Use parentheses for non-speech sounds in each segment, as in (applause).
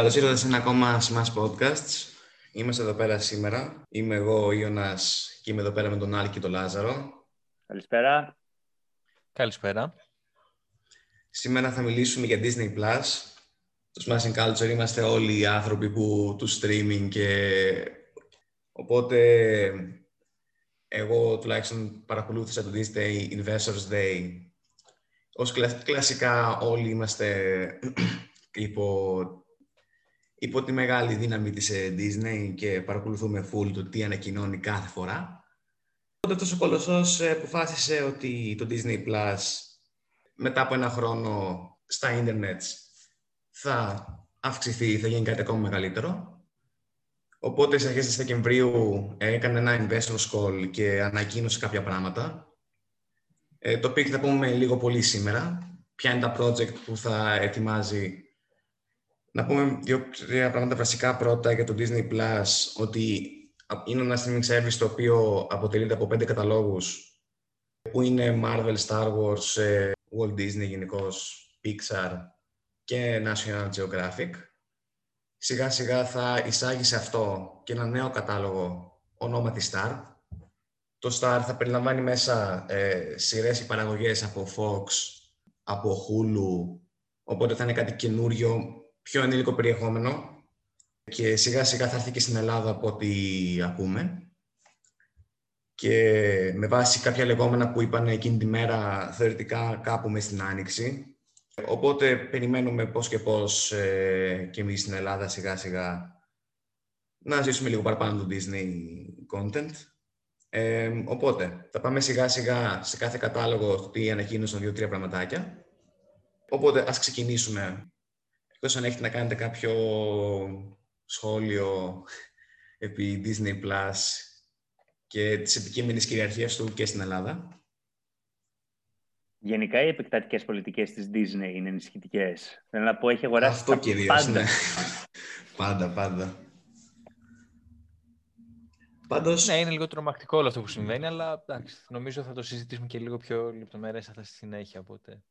καλώς ήρθατε σε ένα ακόμα Smash Podcasts. Είμαστε εδώ πέρα σήμερα. Είμαι εγώ ο Ιωνάς και είμαι εδώ πέρα με τον Άλκη και τον Λάζαρο. Καλησπέρα. Καλησπέρα. Σήμερα θα μιλήσουμε για Disney+. Plus. Το Smashing Culture είμαστε όλοι οι άνθρωποι που, του streaming και οπότε εγώ τουλάχιστον παρακολούθησα το Disney Investors Day. Ως κλασικά όλοι είμαστε (clears throat) υπό, υπό τη μεγάλη δύναμη της ε, Disney και παρακολουθούμε full το τι ανακοινώνει κάθε φορά. Οπότε αυτός ο κολοσσός ε, αποφάσισε ότι το Disney Plus μετά από ένα χρόνο στα ίντερνετς θα αυξηθεί, θα γίνει κάτι ακόμα μεγαλύτερο. Οπότε στις αρχές Δεκεμβρίου έκανε ένα investors call και ανακοίνωσε κάποια πράγματα. Ε, το οποίο θα πούμε λίγο πολύ σήμερα. Ποια είναι τα project που θα ετοιμάζει να πούμε δύο-τρία πράγματα βασικά πρώτα για το Disney Plus, ότι είναι ένα streaming service το οποίο αποτελείται από πέντε καταλόγους που είναι Marvel, Star Wars, ε, Walt Disney γενικώς, Pixar και National Geographic. Σιγά σιγά θα εισάγει σε αυτό και ένα νέο κατάλογο ονόματι Star. Το Star θα περιλαμβάνει μέσα ε, σειρές ή παραγωγές από Fox, από Hulu, οπότε θα είναι κάτι καινούριο πιο ενήλικο περιεχόμενο και σιγά σιγά θα έρθει και στην Ελλάδα από ό,τι ακούμε. Και με βάση κάποια λεγόμενα που είπαν εκείνη τη μέρα θεωρητικά κάπου μες στην Άνοιξη. Οπότε περιμένουμε πώς και πώς ε, και εμείς στην Ελλάδα σιγά σιγά να ζήσουμε λίγο παραπάνω το Disney content. Ε, οπότε, θα πάμε σιγά σιγά σε κάθε κατάλογο τι ανακοίνωσαν δύο-τρία πραγματάκια. Οπότε, ας ξεκινήσουμε Εκτός αν έχετε να κάνετε κάποιο σχόλιο επί Disney Plus και της επικείμενης κυριαρχίας του και στην Ελλάδα. Γενικά οι επεκτατικές πολιτικές της Disney είναι ενισχυτικές. Θέλω να πω, έχει αγοράσει Αυτό κυρίως, πάντα. Ναι. πάντα, πάντα. Πάντως... Ναι, είναι λίγο τρομακτικό όλο αυτό που συμβαίνει, αλλά εντάξει, νομίζω θα το συζητήσουμε και λίγο πιο λεπτομέρειες αυτά στη συνέχεια, οπότε...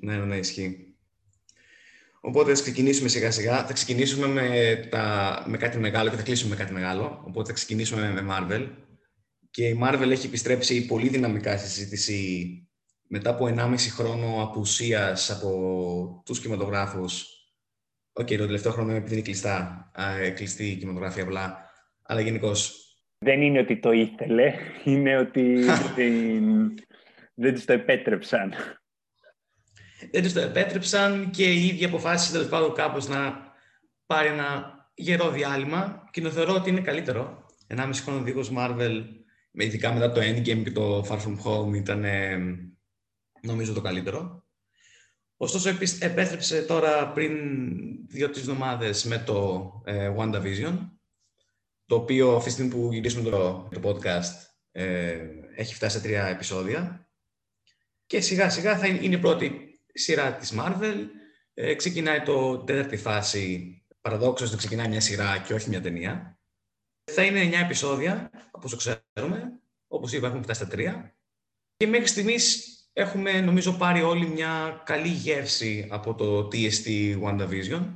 Ναι, ναι, ναι, ισχύει. Οπότε θα ξεκινήσουμε σιγά σιγά. Θα ξεκινήσουμε με, τα, με κάτι μεγάλο και θα κλείσουμε με κάτι μεγάλο. Οπότε θα ξεκινήσουμε με Marvel. Και η Marvel έχει επιστρέψει πολύ δυναμικά στη συζήτηση μετά από 1,5 χρόνο απουσίας από τους κινηματογράφους. OK, okay, το τελευταίο χρόνο επειδή είναι κλειστά, ε, κλειστή η κινηματογράφια απλά, αλλά γενικώς. Δεν είναι ότι το ήθελε, είναι ότι δεν τους το επέτρεψαν δεν τους το επέτρεψαν και οι ίδιοι αποφάσισαν τέλος πάντων κάπως να πάρει ένα γερό διάλειμμα και το θεωρώ ότι είναι καλύτερο. Ένα μισή χρόνο δίχως Marvel, ειδικά μετά το Endgame και το Far From Home, ήταν νομίζω το καλύτερο. Ωστόσο, επέστρεψε τώρα πριν δύο-τρεις εβδομάδες με το ε, WandaVision, το οποίο αυτή τη στιγμή που γυρίσουμε το, το podcast ε, έχει φτάσει σε τρία επεισόδια. Και σιγά σιγά θα είναι, είναι η πρώτη σειρά της Marvel. Ε, ξεκινάει το τέταρτη φάση, παραδόξως δεν ξεκινάει μια σειρά και όχι μια ταινία. Θα είναι 9 επεισόδια, όπως το ξέρουμε. Όπως είπα, έχουμε φτάσει στα τρία. Και μέχρι στιγμής έχουμε, νομίζω, πάρει όλοι μια καλή γεύση από το TST WandaVision.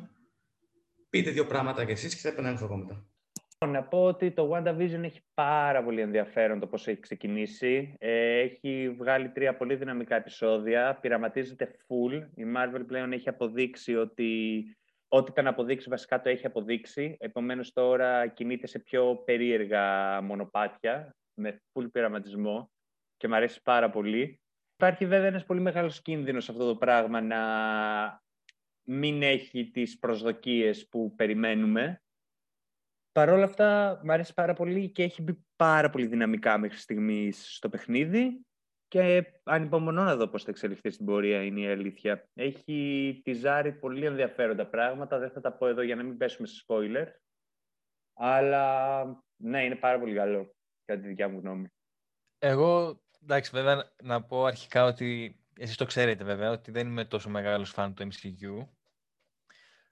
Πείτε δύο πράγματα κι εσείς και θα επανέλθω εγώ μετά. Να πω ότι το WandaVision έχει πάρα πολύ ενδιαφέρον το πώς έχει ξεκινήσει. Ε, έχει βγάλει τρία πολύ δυναμικά επεισόδια, πειραματίζεται full. Η Marvel πλέον έχει αποδείξει ότι ό,τι ήταν αποδείξει βασικά το έχει αποδείξει. Επομένως τώρα κινείται σε πιο περίεργα μονοπάτια, με full πειραματισμό και μου αρέσει πάρα πολύ. Υπάρχει βέβαια ένας πολύ μεγάλος κίνδυνος αυτό το πράγμα να μην έχει τις προσδοκίες που περιμένουμε Παρ' όλα αυτά, μου αρέσει πάρα πολύ και έχει μπει πάρα πολύ δυναμικά μέχρι στιγμής στο παιχνίδι και ανυπομονώ να δω πώς θα εξελιχθεί στην πορεία, είναι η αλήθεια. Έχει τη ζάρι πολύ ενδιαφέροντα πράγματα, δεν θα τα πω εδώ για να μην πέσουμε σε spoiler, αλλά ναι, είναι πάρα πολύ καλό, κατά τη δικιά μου γνώμη. Εγώ, εντάξει, βέβαια, να πω αρχικά ότι εσείς το ξέρετε βέβαια, ότι δεν είμαι τόσο μεγάλος φαν του MCU.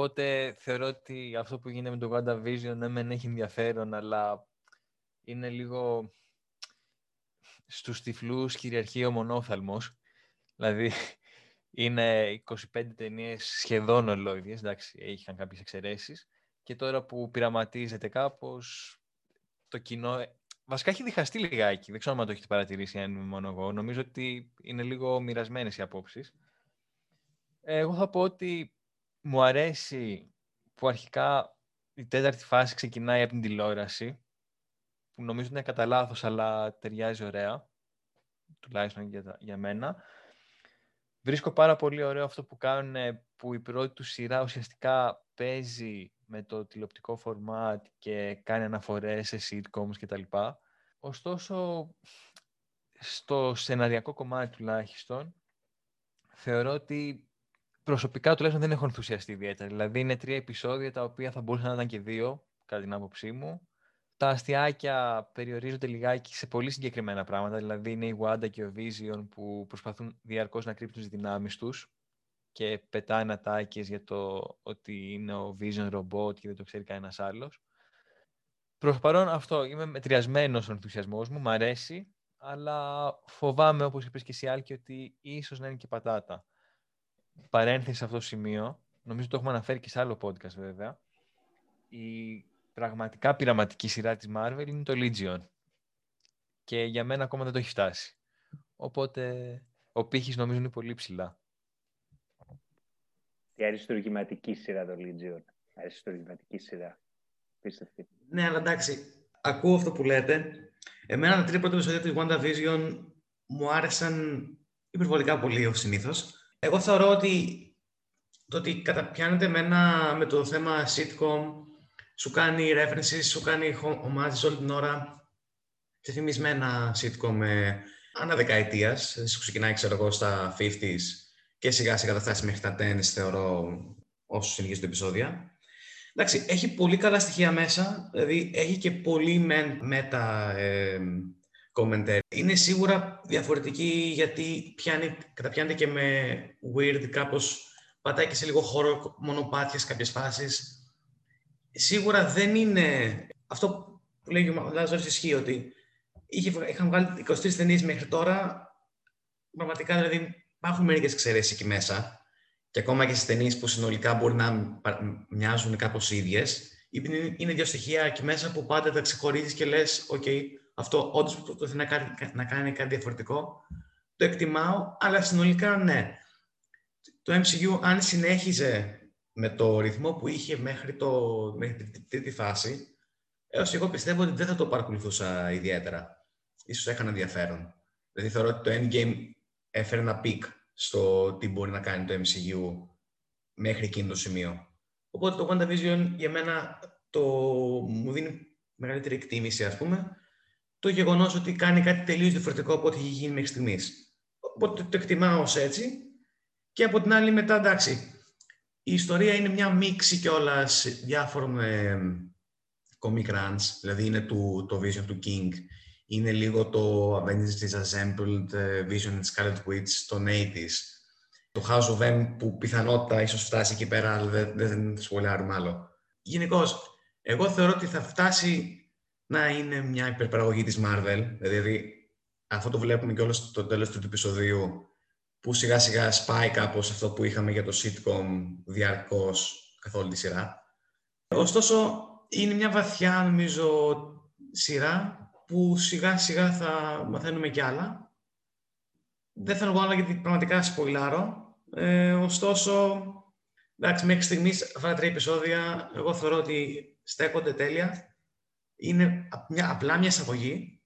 Οπότε θεωρώ ότι αυτό που γίνεται με το WandaVision ναι μεν έχει ενδιαφέρον, αλλά είναι λίγο στους τυφλούς κυριαρχεί ο μονόφθαλμος. Δηλαδή είναι 25 ταινίες σχεδόν ολόιδιες, εντάξει, είχαν κάποιες εξαιρέσεις. Και τώρα που πειραματίζεται κάπως, το κοινό... Ε, βασικά έχει διχαστεί λιγάκι, δεν ξέρω αν το έχετε παρατηρήσει αν είμαι μόνο εγώ. Νομίζω ότι είναι λίγο μοιρασμένες οι απόψεις. Εγώ θα πω ότι μου αρέσει που αρχικά η τέταρτη φάση ξεκινάει από την τηλεόραση, που νομίζω ότι είναι κατά λάθος, αλλά ταιριάζει ωραία, τουλάχιστον για, για μένα. Βρίσκω πάρα πολύ ωραίο αυτό που κάνουν, που η πρώτη του σειρά ουσιαστικά παίζει με το τηλεοπτικό φορμάτ και κάνει αναφορές σε sitcoms κτλ. Ωστόσο, στο σεναριακό κομμάτι τουλάχιστον, θεωρώ ότι προσωπικά τουλάχιστον δεν έχω ενθουσιαστεί ιδιαίτερα. Δηλαδή είναι τρία επεισόδια τα οποία θα μπορούσαν να ήταν και δύο, κατά την άποψή μου. Τα αστιάκια περιορίζονται λιγάκι σε πολύ συγκεκριμένα πράγματα. Δηλαδή είναι η Wanda και ο Vision που προσπαθούν διαρκώς να κρύψουν τις δυνάμεις τους και πετάνε ατάκες για το ότι είναι ο Vision Robot και δεν το ξέρει κανένας άλλος. Προς παρόν αυτό, είμαι μετριασμένος ο ενθουσιασμός μου, μ' αρέσει, αλλά φοβάμαι, όπως είπες και εσύ Άλκη, ότι ίσως να είναι και πατάτα παρένθεση σε αυτό το σημείο, νομίζω το έχουμε αναφέρει και σε άλλο podcast βέβαια, η πραγματικά πειραματική σειρά της Marvel είναι το Legion. Και για μένα ακόμα δεν το έχει φτάσει. Οπότε ο πύχης νομίζω είναι πολύ ψηλά. Τι αριστουργηματική σειρά το Legion. Αριστουργηματική σειρά. Πίστευτη. Ναι, αλλά εντάξει. Ακούω αυτό που λέτε. Εμένα τα τρία πρώτα επεισόδια του WandaVision μου άρεσαν υπερβολικά πολύ ως συνήθως. Εγώ θεωρώ ότι το ότι καταπιάνεται με, ένα, με το θέμα sitcom, σου κάνει references, σου κάνει ομάδες όλη την ώρα. Και θυμίζει με ένα sitcom με ανά δεκαετίας, σου ξεκινάει ξέρω εγώ στα 50s και σιγά σιγά θα φτάσει μέχρι τα 10 θεωρώ όσο συνεχίζει το επεισόδια. Εντάξει, έχει πολύ καλά στοιχεία μέσα, δηλαδή έχει και πολύ μετα ε, είναι σίγουρα διαφορετική γιατί πιάνει, καταπιάνεται και με weird κάπως, πατάει και σε λίγο χώρο μονοπάτια σε κάποιες φάσεις. Σίγουρα δεν είναι αυτό που λέει ο Λάζαρος ισχύει ότι είχε, είχαν βγάλει 23 ταινίες μέχρι τώρα, πραγματικά δηλαδή υπάρχουν μερικές εξαιρέσεις εκεί μέσα και ακόμα και στις ταινίες που συνολικά μπορεί να μοιάζουν κάπως ίδιες, είναι δύο στοιχεία εκεί μέσα που πάντα τα ξεχωρίζεις και λες, ok, αυτό όντως που το θέλει να κάνει, να κάνει κάτι διαφορετικό, το εκτιμάω, αλλά συνολικά ναι. Το MCU, αν συνέχιζε με το ρυθμό που είχε μέχρι, το, μέχρι την τρίτη φάση, έως εγώ πιστεύω ότι δεν θα το παρακολουθούσα ιδιαίτερα. Ίσως έχει ενδιαφέρον. Δηλαδή θεωρώ ότι το Endgame έφερε ένα peak στο τι μπορεί να κάνει το MCU μέχρι εκείνο το σημείο. Οπότε το WandaVision για μένα το, μου δίνει μεγαλύτερη εκτίμηση, ας πούμε, το γεγονός ότι κάνει κάτι τελείως διαφορετικό από ό,τι έχει γίνει μέχρι στιγμής. Οπότε το εκτιμάω ως έτσι. Και από την άλλη, μετά εντάξει. Η ιστορία είναι μια μίξη κιόλας διάφορων ε, comic runs. Δηλαδή είναι του, το Vision του King. Είναι λίγο το Avengers Disassembled ε, Vision and Scarlet Witch των 80s. Το House of M που πιθανότητα ίσως φτάσει εκεί πέρα, αλλά δεν, δεν σχολιάρουμε άλλο. Γενικώς, εγώ θεωρώ ότι θα φτάσει να είναι μια υπερπαραγωγή της Marvel. Δηλαδή, αυτό το βλέπουμε και όλος στο τέλος του επεισοδίου, που σιγά σιγά σπάει κάπως αυτό που είχαμε για το sitcom διαρκώς καθ' όλη τη σειρά. Ωστόσο, είναι μια βαθιά, νομίζω, σειρά που σιγά σιγά θα μαθαίνουμε κι άλλα. Δεν θέλω να άλλα γιατί πραγματικά σποιλάρω. Ε, ωστόσο, εντάξει, μέχρι στιγμής αυτά τα τρία επεισόδια εγώ θεωρώ ότι στέκονται τέλεια είναι μια, απλά μια εισαγωγή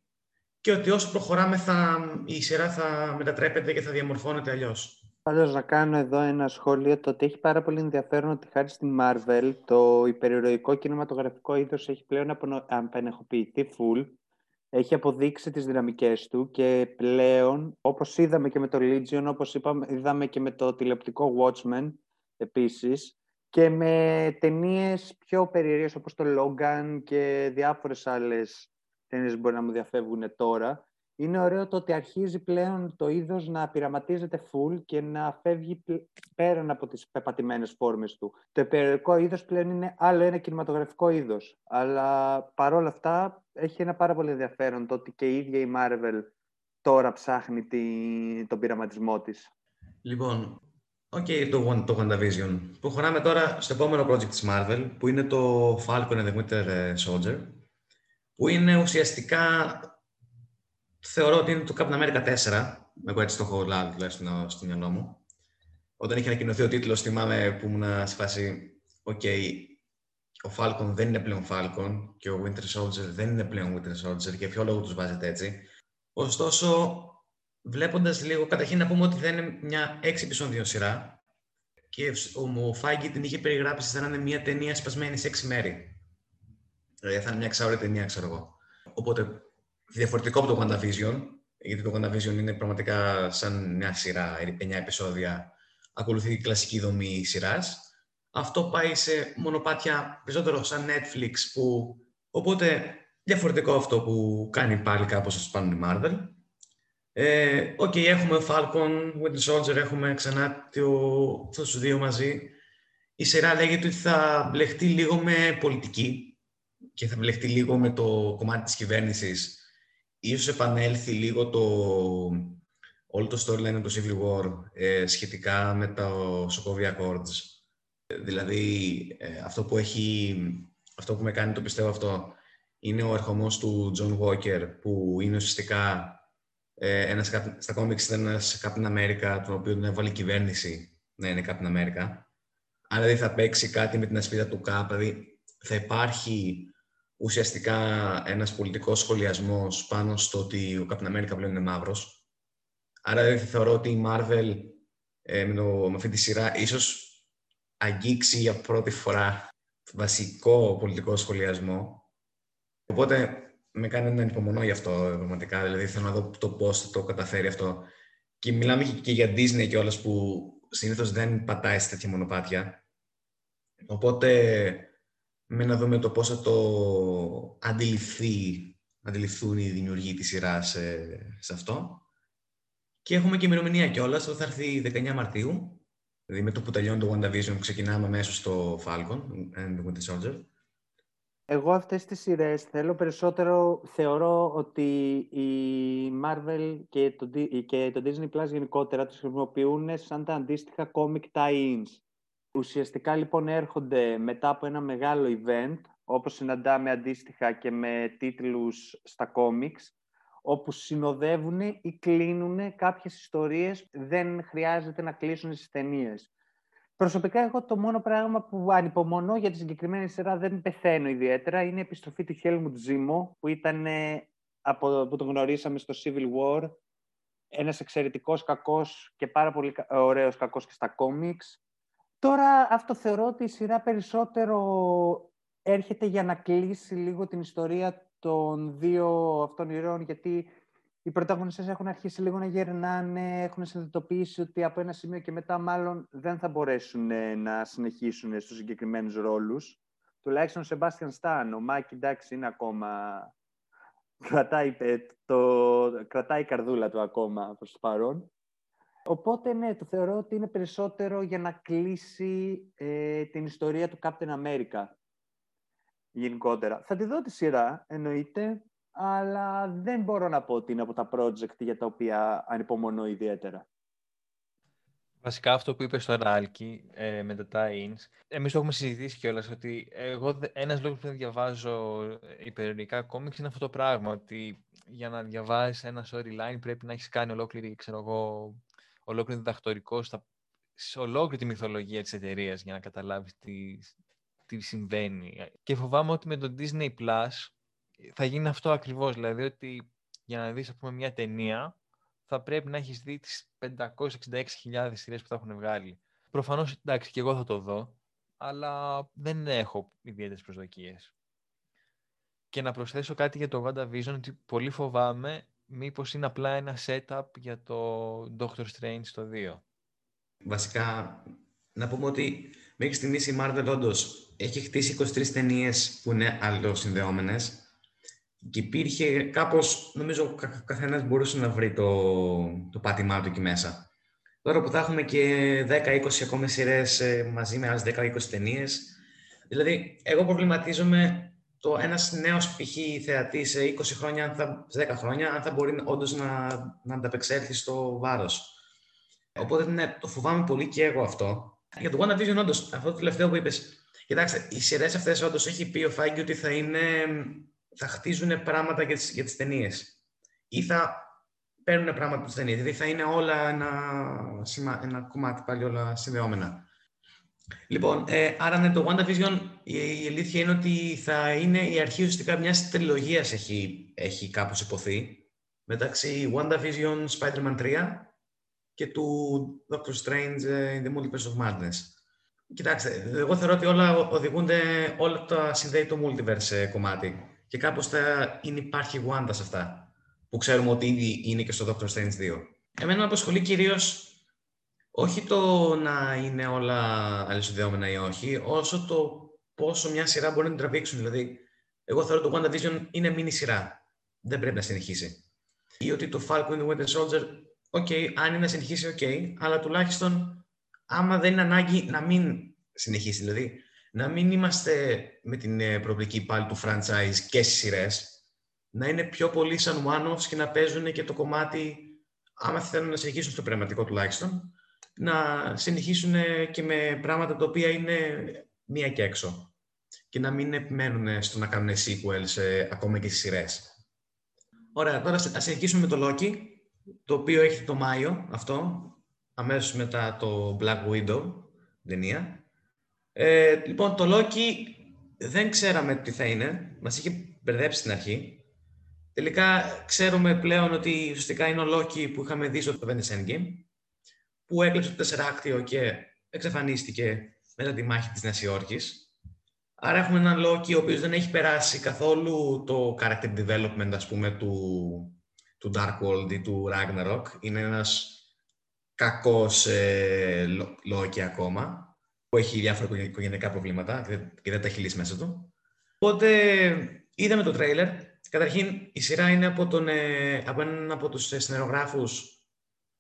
και ότι όσο προχωράμε θα, η σειρά θα μετατρέπεται και θα διαμορφώνεται αλλιώς. Πάντω να κάνω εδώ ένα σχόλιο το ότι έχει πάρα πολύ ενδιαφέρον ότι χάρη στην Marvel το υπερηρωικό κινηματογραφικό είδος έχει πλέον απενεχοποιηθεί full έχει αποδείξει τις δυναμικές του και πλέον, όπως είδαμε και με το Legion, όπως είπαμε, είδαμε και με το τηλεοπτικό Watchmen επίσης, και με ταινίες πιο περίεργε όπως το Logan και διάφορες άλλες ταινίες που μπορεί να μου διαφεύγουν τώρα. Είναι ωραίο το ότι αρχίζει πλέον το είδος να πειραματίζεται full και να φεύγει πέραν από τις πεπατημένες φόρμες του. Το υπερηρωικό είδος πλέον είναι άλλο ένα κινηματογραφικό είδος. Αλλά παρόλα αυτά έχει ένα πάρα πολύ ενδιαφέρον το ότι και η ίδια η Marvel τώρα ψάχνει τον πειραματισμό της. Λοιπόν, οκ, okay, το, το WandaVision. Προχωράμε τώρα στο επόμενο project της Marvel, που είναι το Falcon and the Winter Soldier, που είναι ουσιαστικά, θεωρώ ότι είναι το Captain America 4, εγώ έτσι το έχω λάβει τουλάχιστον στο μυαλό μου. Όταν είχε ανακοινωθεί ο τίτλος, θυμάμαι που ήμουν σε φάση, οκ, okay, ο Falcon δεν είναι πλέον Falcon και ο Winter Soldier δεν είναι πλέον Winter Soldier και ποιο λόγο τους βάζετε έτσι. Ωστόσο, βλέποντας λίγο, καταρχήν να πούμε ότι δεν είναι μια έξι επεισόδια σειρά και ο Feige την είχε περιγράψει σαν να είναι μια ταινία σπασμένη σε έξι μέρη. Δηλαδή θα είναι μια εξάωρη ταινία, ξέρω εγώ. Οπότε, διαφορετικό από το WandaVision, γιατί το WandaVision είναι πραγματικά σαν μια σειρά, 9 επεισόδια, ακολουθεί η κλασική δομή σειράς αυτό πάει σε μονοπάτια περισσότερο σαν Netflix που... Οπότε διαφορετικό αυτό που κάνει πάλι κάπως ως πάνω η Marvel. Ε, οκ, okay, έχουμε Falcon, Winter Soldier, έχουμε ξανά το, αυτούς τους δύο μαζί. Η σειρά λέγεται ότι θα μπλεχτεί λίγο με πολιτική και θα μπλεχτεί λίγο με το κομμάτι της κυβέρνησης. Ίσως επανέλθει λίγο το, όλο το storyline του Civil War ε, σχετικά με το Sokovia Accords Δηλαδή, ε, αυτό, που έχει, αυτό που με κάνει το πιστεύω αυτό είναι ο ερχομός του John Walker, που είναι ουσιαστικά ε, ένας, στα κόμιξ ήταν ένας Captain America, τον οποίο την έβαλε η κυβέρνηση να είναι Captain America. Άρα δηλαδή θα παίξει κάτι με την ασπίδα του Cap, δηλαδή θα υπάρχει ουσιαστικά ένας πολιτικός σχολιασμός πάνω στο ότι ο Captain America πλέον είναι μαύρος. Άρα δηλαδή θεωρώ ότι η Marvel ε, με, το, με αυτή τη σειρά ίσως αγγίξει για πρώτη φορά βασικό πολιτικό σχολιασμό. Οπότε με κάνει να ανυπομονώ γι' αυτό πραγματικά. Δηλαδή θέλω να δω το πώς θα το καταφέρει αυτό. Και μιλάμε και για Disney κιόλα που συνήθως δεν πατάει σε τέτοια μονοπάτια. Οπότε με να δούμε το πώς θα το αντιληφθεί, αντιληφθούν οι δημιουργοί της σειράς σε, σε αυτό. Και έχουμε και ημερομηνία κιόλας, θα έρθει 19 Μαρτίου Δηλαδή με το που τελειώνει το WandaVision ξεκινάμε μέσα στο Falcon and the Winter Soldier. Εγώ αυτές τις σειρές θέλω περισσότερο, θεωρώ ότι η Marvel και το, και το Disney Plus γενικότερα τους χρησιμοποιούν σαν τα αντίστοιχα comic tie-ins. Ουσιαστικά λοιπόν έρχονται μετά από ένα μεγάλο event, όπως συναντάμε αντίστοιχα και με τίτλους στα comics, όπου συνοδεύουν ή κλείνουν κάποιες ιστορίες, δεν χρειάζεται να κλείσουν στις ταινίες. Προσωπικά, εγώ το μόνο πράγμα που ανυπομονώ για τη συγκεκριμένη σειρά δεν πεθαίνω ιδιαίτερα είναι η επιστροφή του Helmut Zimo, που ήταν από, που τον γνωρίσαμε στο Civil War, ένας εξαιρετικός κακός και πάρα πολύ ωραίος κακός και στα κόμιξ. Τώρα αυτό θεωρώ ότι η σειρά περισσότερο έρχεται για να κλείσει λίγο την ιστορία των δύο αυτών ηρώων, γιατί οι πρωταγωνιστές έχουν αρχίσει λίγο να γερνάνε, έχουν συνειδητοποιήσει ότι από ένα σημείο και μετά μάλλον δεν θα μπορέσουν ε, να συνεχίσουν στους συγκεκριμένους ρόλους. Τουλάχιστον ο Σεμπάστιαν Στάν, ο Μάκη εντάξει είναι ακόμα... Κρατάει, ε, το, κρατάει η καρδούλα του ακόμα προς το παρόν. Οπότε ναι, το θεωρώ ότι είναι περισσότερο για να κλείσει ε, την ιστορία του Captain America γενικότερα. Θα τη δω τη σειρά, εννοείται, αλλά δεν μπορώ να πω ότι είναι από τα project για τα οποία ανυπομονώ ιδιαίτερα. Βασικά αυτό που είπες στο Ράλκι ε, με τα tie-ins, εμείς το έχουμε συζητήσει κιόλας ότι εγώ ένας λόγος που δεν διαβάζω υπερηρωτικά κόμιξ είναι αυτό το πράγμα, ότι για να διαβάσεις ένα storyline πρέπει να έχεις κάνει ολόκληρη, ξέρω εγώ, ολόκληρη διδακτορικό στα, σε ολόκληρη τη μυθολογία της εταιρείας για να καταλάβεις τι, τι συμβαίνει. Και φοβάμαι ότι με το Disney Plus θα γίνει αυτό ακριβώς. Δηλαδή ότι για να δεις πούμε, μια ταινία θα πρέπει να έχεις δει τις 566.000 σειρές που θα έχουν βγάλει. Προφανώς εντάξει και εγώ θα το δω, αλλά δεν έχω ιδιαίτερες προσδοκίες. Και να προσθέσω κάτι για το WandaVision, ότι πολύ φοβάμαι μήπως είναι απλά ένα setup για το Doctor Strange το 2. Βασικά, να πούμε ότι μέχρι στιγμής η Marvel όντως έχει χτίσει 23 ταινίες που είναι αλληλοσυνδεόμενες και υπήρχε κάπως, νομίζω ο καθένας μπορούσε να βρει το, το πάτημά του εκεί μέσα. Τώρα που θα έχουμε και 10-20 ακόμα σειρές ε, μαζί με άλλες 10-20 ταινίες. Δηλαδή, εγώ προβληματίζομαι το ένας νέος π.χ. θεατής σε 20 χρόνια, σε 10 χρόνια, αν θα μπορεί όντως να, να ανταπεξέλθει στο βάρος. Οπότε ναι, το φοβάμαι πολύ και εγώ αυτό. Για το WandaVision, όντως, αυτό το τελευταίο που είπες. Κοιτάξτε, οι σειρές αυτές όντως έχει πει ο Φάγκη ότι θα, είναι, θα χτίζουν πράγματα για τις για τις ταινίες. Ή θα παίρνουν πράγματα από τις ταινίες. Δηλαδή θα είναι όλα ένα, ένα κομμάτι πάλι όλα συνδεόμενα. Λοιπόν, ε, άρα ναι, το WandaVision η, η αλήθεια είναι ότι θα είναι η αρχή ουσιαστικά μιας τριλογίας έχει, έχει κάπως υποθεί μεταξύ WandaVision Spider-Man 3 και του Doctor Strange ε, in the Multiverse of Madness. Κοιτάξτε, εγώ θεωρώ ότι όλα οδηγούνται, όλα τα συνδέει το multiverse ε, κομμάτι και κάπως θα είναι, υπάρχει Wanda σε αυτά που ξέρουμε ότι ήδη είναι και στο Doctor Strange 2. Εμένα με απασχολεί κυρίως όχι το να είναι όλα αλληλοσυνδεόμενα ή όχι, όσο το πόσο μια σειρά μπορεί να την τραβήξουν. Δηλαδή, εγώ θεωρώ ότι το WandaVision είναι μίνι σειρά. Δεν πρέπει να συνεχίσει. Ή ότι το Falcon and the Winter Soldier, οκ, okay, αν είναι να συνεχίσει, οκ, okay, αλλά τουλάχιστον άμα δεν είναι ανάγκη να μην συνεχίσει. Δηλαδή, να μην είμαστε με την ε, προοπτική πάλι του franchise και στι σειρές, να είναι πιο πολύ σαν one-offs και να παίζουν και το κομμάτι, άμα θέλουν να συνεχίσουν στο πνευματικό τουλάχιστον, να συνεχίσουν και με πράγματα τα οποία είναι μία και έξω και να μην επιμένουν στο να κάνουν sequels ε, ακόμα και στις σειρές. Ωραία, τώρα ας συνεχίσουμε με το Loki, το οποίο έχει το Μάιο, αυτό, αμέσως μετά το Black Widow ταινία. Ε, λοιπόν, το Loki δεν ξέραμε τι θα είναι, μας είχε μπερδέψει στην αρχή. Τελικά ξέρουμε πλέον ότι ουσιαστικά είναι ο Loki που είχαμε δει στο Avengers Endgame που έκλεψε το τεσσεράκτιο και εξαφανίστηκε μετά τη μάχη της Νέας Υόρκης. Άρα έχουμε έναν Λόκι ο οποίος δεν έχει περάσει καθόλου το character development, ας πούμε, του, του Dark World ή του Ragnarok. Είναι ένας κακός ε, Loki ακόμα, που έχει διάφορα οικογενειακά προβλήματα και δεν τα έχει λύσει μέσα του. Οπότε είδαμε το τρέιλερ. Καταρχήν, η σειρά είναι από, τον, ε, από έναν από τους συνεργογράφους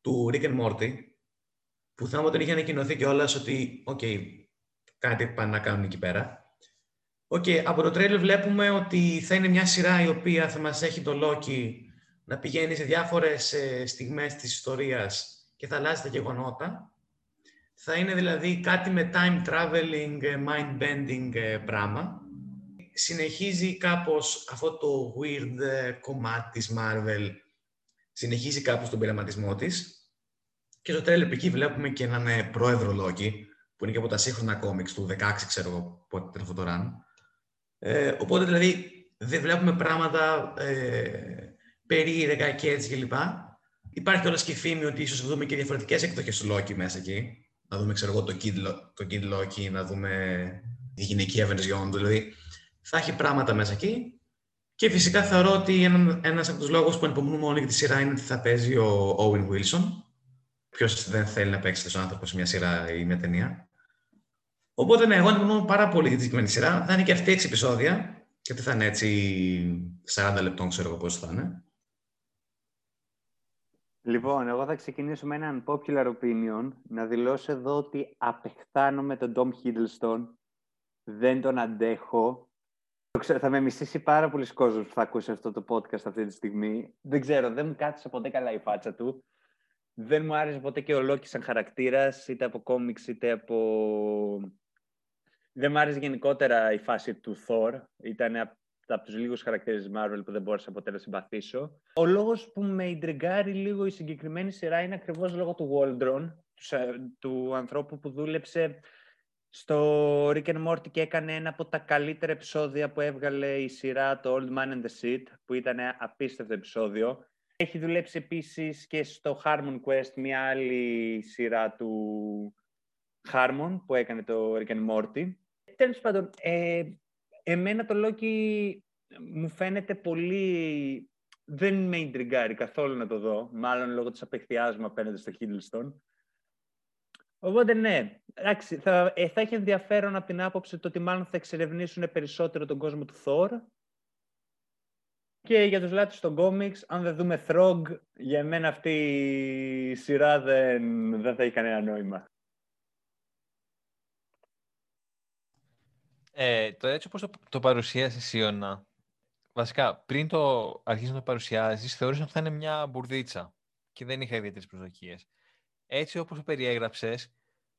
του Rick and Morty, που θα όταν είχε ανακοινωθεί κιόλας ότι, οκ, okay, κάτι πάνε να κάνουν εκεί πέρα. Οκ, okay, από το τρέιλερ βλέπουμε ότι θα είναι μια σειρά η οποία θα μας έχει το Loki να πηγαίνει σε διάφορες ε, στιγμές της ιστορίας και θα αλλάζει τα γεγονότα. Θα είναι δηλαδή κάτι με time traveling, ε, mind bending ε, πράγμα. Συνεχίζει κάπως αυτό το weird κομμάτι της Marvel, συνεχίζει κάπως τον πειραματισμό της και στο τρέλερ εκεί βλέπουμε και έναν ε, πρόεδρο Λόκη, που είναι και από τα σύγχρονα κόμιξ του 16, ξέρω εγώ πότε ήταν αυτό το run. Ε, οπότε δηλαδή δεν βλέπουμε πράγματα ε, περίεργα και έτσι κλπ. Υπάρχει όλα και η φήμη ότι ίσως δούμε και διαφορετικές εκδοχές του Λόκη μέσα εκεί. Να δούμε, ξέρω εγώ, το Kid, το Kid Loki, να δούμε τη γυναικεία version του. Δηλαδή θα έχει πράγματα μέσα εκεί. Και φυσικά θεωρώ ότι ένας από τους λόγους που ανυπομονούμε όλοι για τη σειρά είναι ότι θα παίζει ο Owen Wilson, Ποιος δεν θέλει να παίξει στον άνθρωπος σε μια σειρά ή μια ταινία. Οπότε, ναι, εγώ ανυπομονώ πάρα πολύ για τη συγκεκριμένη σειρά. Θα είναι και αυτή 6 επεισόδια. Και τι θα είναι έτσι 40 λεπτών, ξέρω εγώ πώς θα είναι. Λοιπόν, εγώ θα ξεκινήσω με έναν popular opinion. Να δηλώσω εδώ ότι απεχθάνομαι τον Tom Hiddleston. Δεν τον αντέχω. Θα με μισήσει πάρα πολλοί κόσμος που θα ακούσει αυτό το podcast αυτή τη στιγμή. Δεν ξέρω, δεν μου κάθισε ποτέ καλά η φάτσα του δεν μου άρεσε ποτέ και ο Λόκη σαν χαρακτήρας, είτε από κόμιξ είτε από. Δεν μου άρεσε γενικότερα η φάση του Thor. Ήταν από τους λίγους χαρακτήρες της Marvel που δεν μπόρεσα ποτέ να συμπαθήσω. Ο λόγος που με ιντριγκάρει λίγο η συγκεκριμένη σειρά είναι ακριβώς λόγω του Waldron, του ανθρώπου που δούλεψε στο Rick and Morty και έκανε ένα από τα καλύτερα επεισόδια που έβγαλε η σειρά το Old Man and the Seat, που ήταν απίστευτο επεισόδιο. Έχει δουλέψει επίσης και στο Harmon Quest, μια άλλη σειρά του Harmon που έκανε το Rick and Morty. Τέλος πάντων, ε, εμένα το Loki μου φαίνεται πολύ... Δεν με ιντριγκάρει καθόλου να το δω, μάλλον λόγω της απεχθειάς μου απέναντι στο Hiddleston. Οπότε ναι, εντάξει, θα, ε, θα έχει ενδιαφέρον από την άποψη το ότι μάλλον θα εξερευνήσουν περισσότερο τον κόσμο του Thor και για τους λάτους των κόμιξ, αν δεν δούμε Throg, για μένα αυτή η σειρά δεν, δεν θα έχει κανένα νόημα. Ε, το έτσι όπως το, το παρουσίασε Σιώνα, βασικά πριν το αρχίσει να το παρουσιάζεις, θεώρησα ότι θα είναι μια μπουρδίτσα και δεν είχα ιδιαίτερες προσδοκίες. έτσι όπως το περιέγραψες,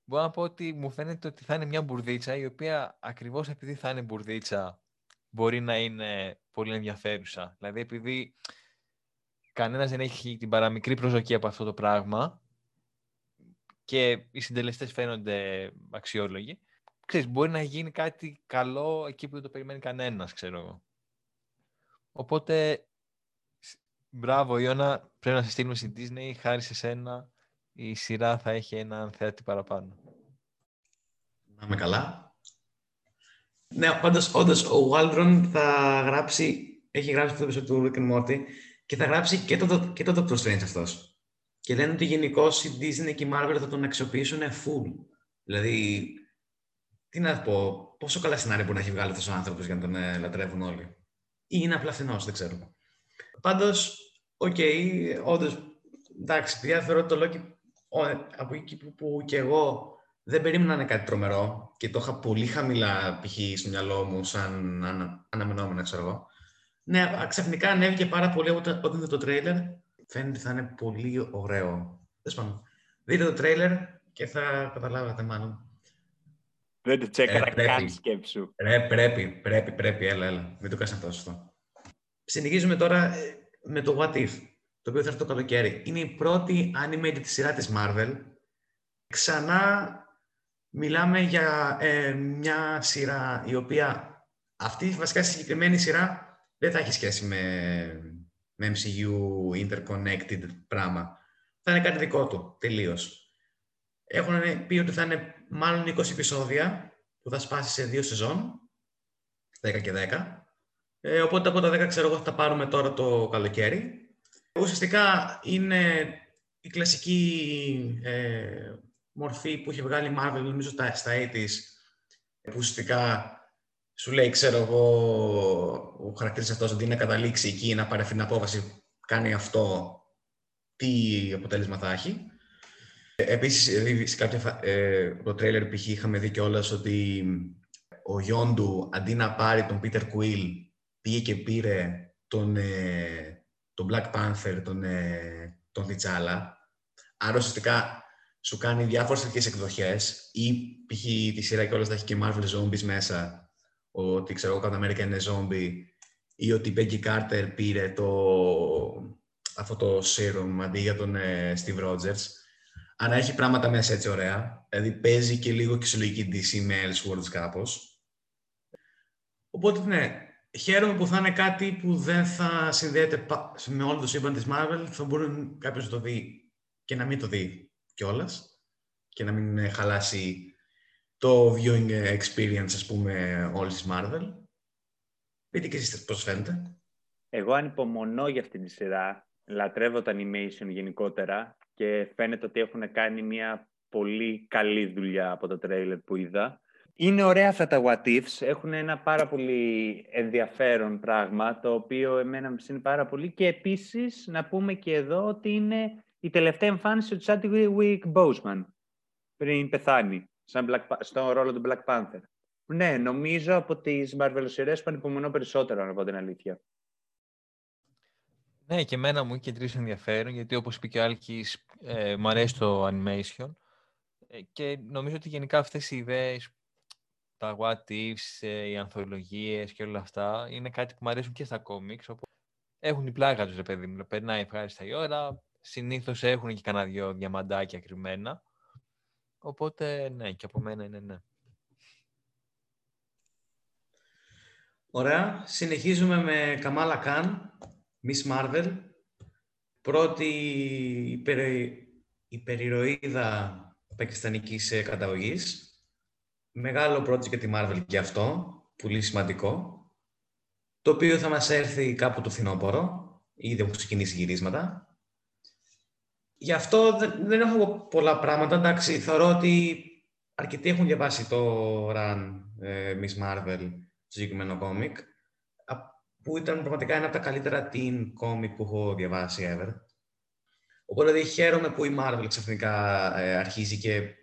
μπορώ να πω ότι μου φαίνεται ότι θα είναι μια μπουρδίτσα η οποία ακριβώς επειδή θα είναι μπουρδίτσα μπορεί να είναι πολύ ενδιαφέρουσα. Δηλαδή επειδή κανένας δεν έχει την παραμικρή προσδοκία από αυτό το πράγμα και οι συντελεστές φαίνονται αξιόλογοι, ξέρεις, μπορεί να γίνει κάτι καλό εκεί που δεν το περιμένει κανένας, ξέρω εγώ. Οπότε, μπράβο Ιώνα, πρέπει να σε στείλουμε στην Disney, χάρη σε σένα η σειρά θα έχει έναν θεάτη παραπάνω. Να είμαι καλά. Ναι, πάντως, όντως, ο Waldron θα γράψει, έχει γράψει αυτό το επεισόδιο του Rick and Morty και θα γράψει και το, και το Doctor Strange αυτός. Και λένε ότι γενικώς η Disney και η Marvel θα τον αξιοποιήσουν full. Δηλαδή, τι να πω, πόσο καλά σενάρια μπορεί να έχει βγάλει αυτός ο άνθρωπος για να τον ε, λατρεύουν όλοι. Ή είναι απλά φθηνός, δεν ξέρω. Πάντως, οκ, okay, όντως, εντάξει, παιδιά, θεωρώ ότι το Loki από εκεί που, που και εγώ δεν περίμενα να είναι κάτι τρομερό και το είχα πολύ χαμηλά π.χ. στο μυαλό μου σαν ανα, αναμενόμενο, ξέρω εγώ. Ναι, ξαφνικά ανέβηκε πάρα πολύ όταν, όταν είδε το τρέιλερ. Φαίνεται ότι θα είναι πολύ ωραίο. Δείτε το τρέιλερ και θα καταλάβατε μάλλον. Δεν το τσέκαρα ε, καν σκέψου. Ρε, πρέπει, πρέπει, πρέπει, έλα, έλα. Μην το κάνεις αυτό σωστό. Συνεχίζουμε τώρα ε, με το What If, το οποίο θα έρθει το καλοκαίρι. Είναι η πρώτη animated σειρά της Marvel. Ξανά μιλάμε για ε, μια σειρά η οποία αυτή βασικά συγκεκριμένη σειρά δεν θα έχει σχέση με, με MCU interconnected πράγμα. Θα είναι κάτι δικό του, τελείως. Έχουν πει ότι θα είναι μάλλον 20 επεισόδια που θα σπάσει σε δύο σεζόν, 10 και 10. Ε, οπότε από τα 10 ξέρω εγώ θα τα πάρουμε τώρα το καλοκαίρι. Ουσιαστικά είναι η κλασική ε, μορφή που έχει βγάλει η Marvel νομίζω στα, στα 80's που ουσιαστικά σου λέει, ξέρω εγώ, ο χαρακτήρας αυτός αντί να καταλήξει εκεί να πάρει την απόφαση, κάνει αυτό, τι αποτέλεσμα θα έχει. Επίσης, σε κάποια, ε, το τρέιλερ π.χ. είχαμε δει κιόλας ότι ο Γιόντου αντί να πάρει τον Πίτερ Κουίλ πήγε και πήρε τον, ε, τον Black Panther, τον, ε, τον Θιτσάλα. Άρα ουσιαστικά σου κάνει διάφορες τέτοιες εκδοχές ή π.χ. τη σειρά κιόλας θα έχει και Marvel Zombies μέσα ότι ξέρω εγώ America είναι zombie ή ότι η Peggy Carter πήρε το, αυτό το serum αντί για τον ε, Steve Rogers. Άρα έχει πράγματα μέσα έτσι ωραία. Δηλαδή παίζει και λίγο και συλλογική DC με Elseworlds κάπως. Οπότε ναι, χαίρομαι που θα είναι κάτι που δεν θα συνδέεται με όλο το σύμπαν της Marvel. Θα μπορεί κάποιος να το δει και να μην το δει κιόλας και να μην ε, χαλάσει το viewing experience, ας πούμε, όλης της Marvel. Πείτε και εσείς πώς φαίνεται. Εγώ ανυπομονώ για αυτή τη σειρά. Λατρεύω τα animation γενικότερα και φαίνεται ότι έχουν κάνει μια πολύ καλή δουλειά από το τρέιλερ που είδα. Είναι ωραία αυτά τα what ifs, έχουν ένα πάρα πολύ ενδιαφέρον πράγμα, το οποίο εμένα με είναι πάρα πολύ και επίσης να πούμε και εδώ ότι είναι η τελευταία εμφάνιση του Chadwick Boseman πριν πεθάνει σαν Black, στον ρόλο του Black Panther. Ναι, νομίζω από τις Marvel σειρές που ανυπομονώ περισσότερο, να πω την αλήθεια. Ναι, και εμένα μου είχε τρεις ενδιαφέρον, γιατί όπως είπε και ο Άλκης, ε, μου αρέσει το animation ε, και νομίζω ότι γενικά αυτές οι ιδέες, τα what ifs, ε, οι ανθολογίες και όλα αυτά, είναι κάτι που μου αρέσουν και στα κόμιξ, όπου έχουν η πλάγα τους, ρε παιδί μου, περνάει ευχάριστα η ώρα, συνήθως έχουν και κανένα δυο διαμαντάκια κρυμμένα, Οπότε, ναι, και από μένα είναι ναι. Ωραία. Συνεχίζουμε με Καμάλα Καν, Miss Marvel. Πρώτη υπερη... υπερηρωίδα πακιστανικής ε, καταγωγής. Μεγάλο project για τη Marvel και αυτό, πολύ σημαντικό. Το οποίο θα μας έρθει κάπου το φθινόπωρο. Ήδη έχουν ξεκινήσει γυρίσματα. Γι' αυτό δεν, έχω πολλά πράγματα. Εντάξει, θεωρώ ότι αρκετοί έχουν διαβάσει το Run ε, Miss Marvel, το συγκεκριμένο κόμικ, που ήταν πραγματικά ένα από τα καλύτερα teen κόμικ που έχω διαβάσει ever. Οπότε δηλαδή, χαίρομαι που η Marvel ξαφνικά ε, αρχίζει και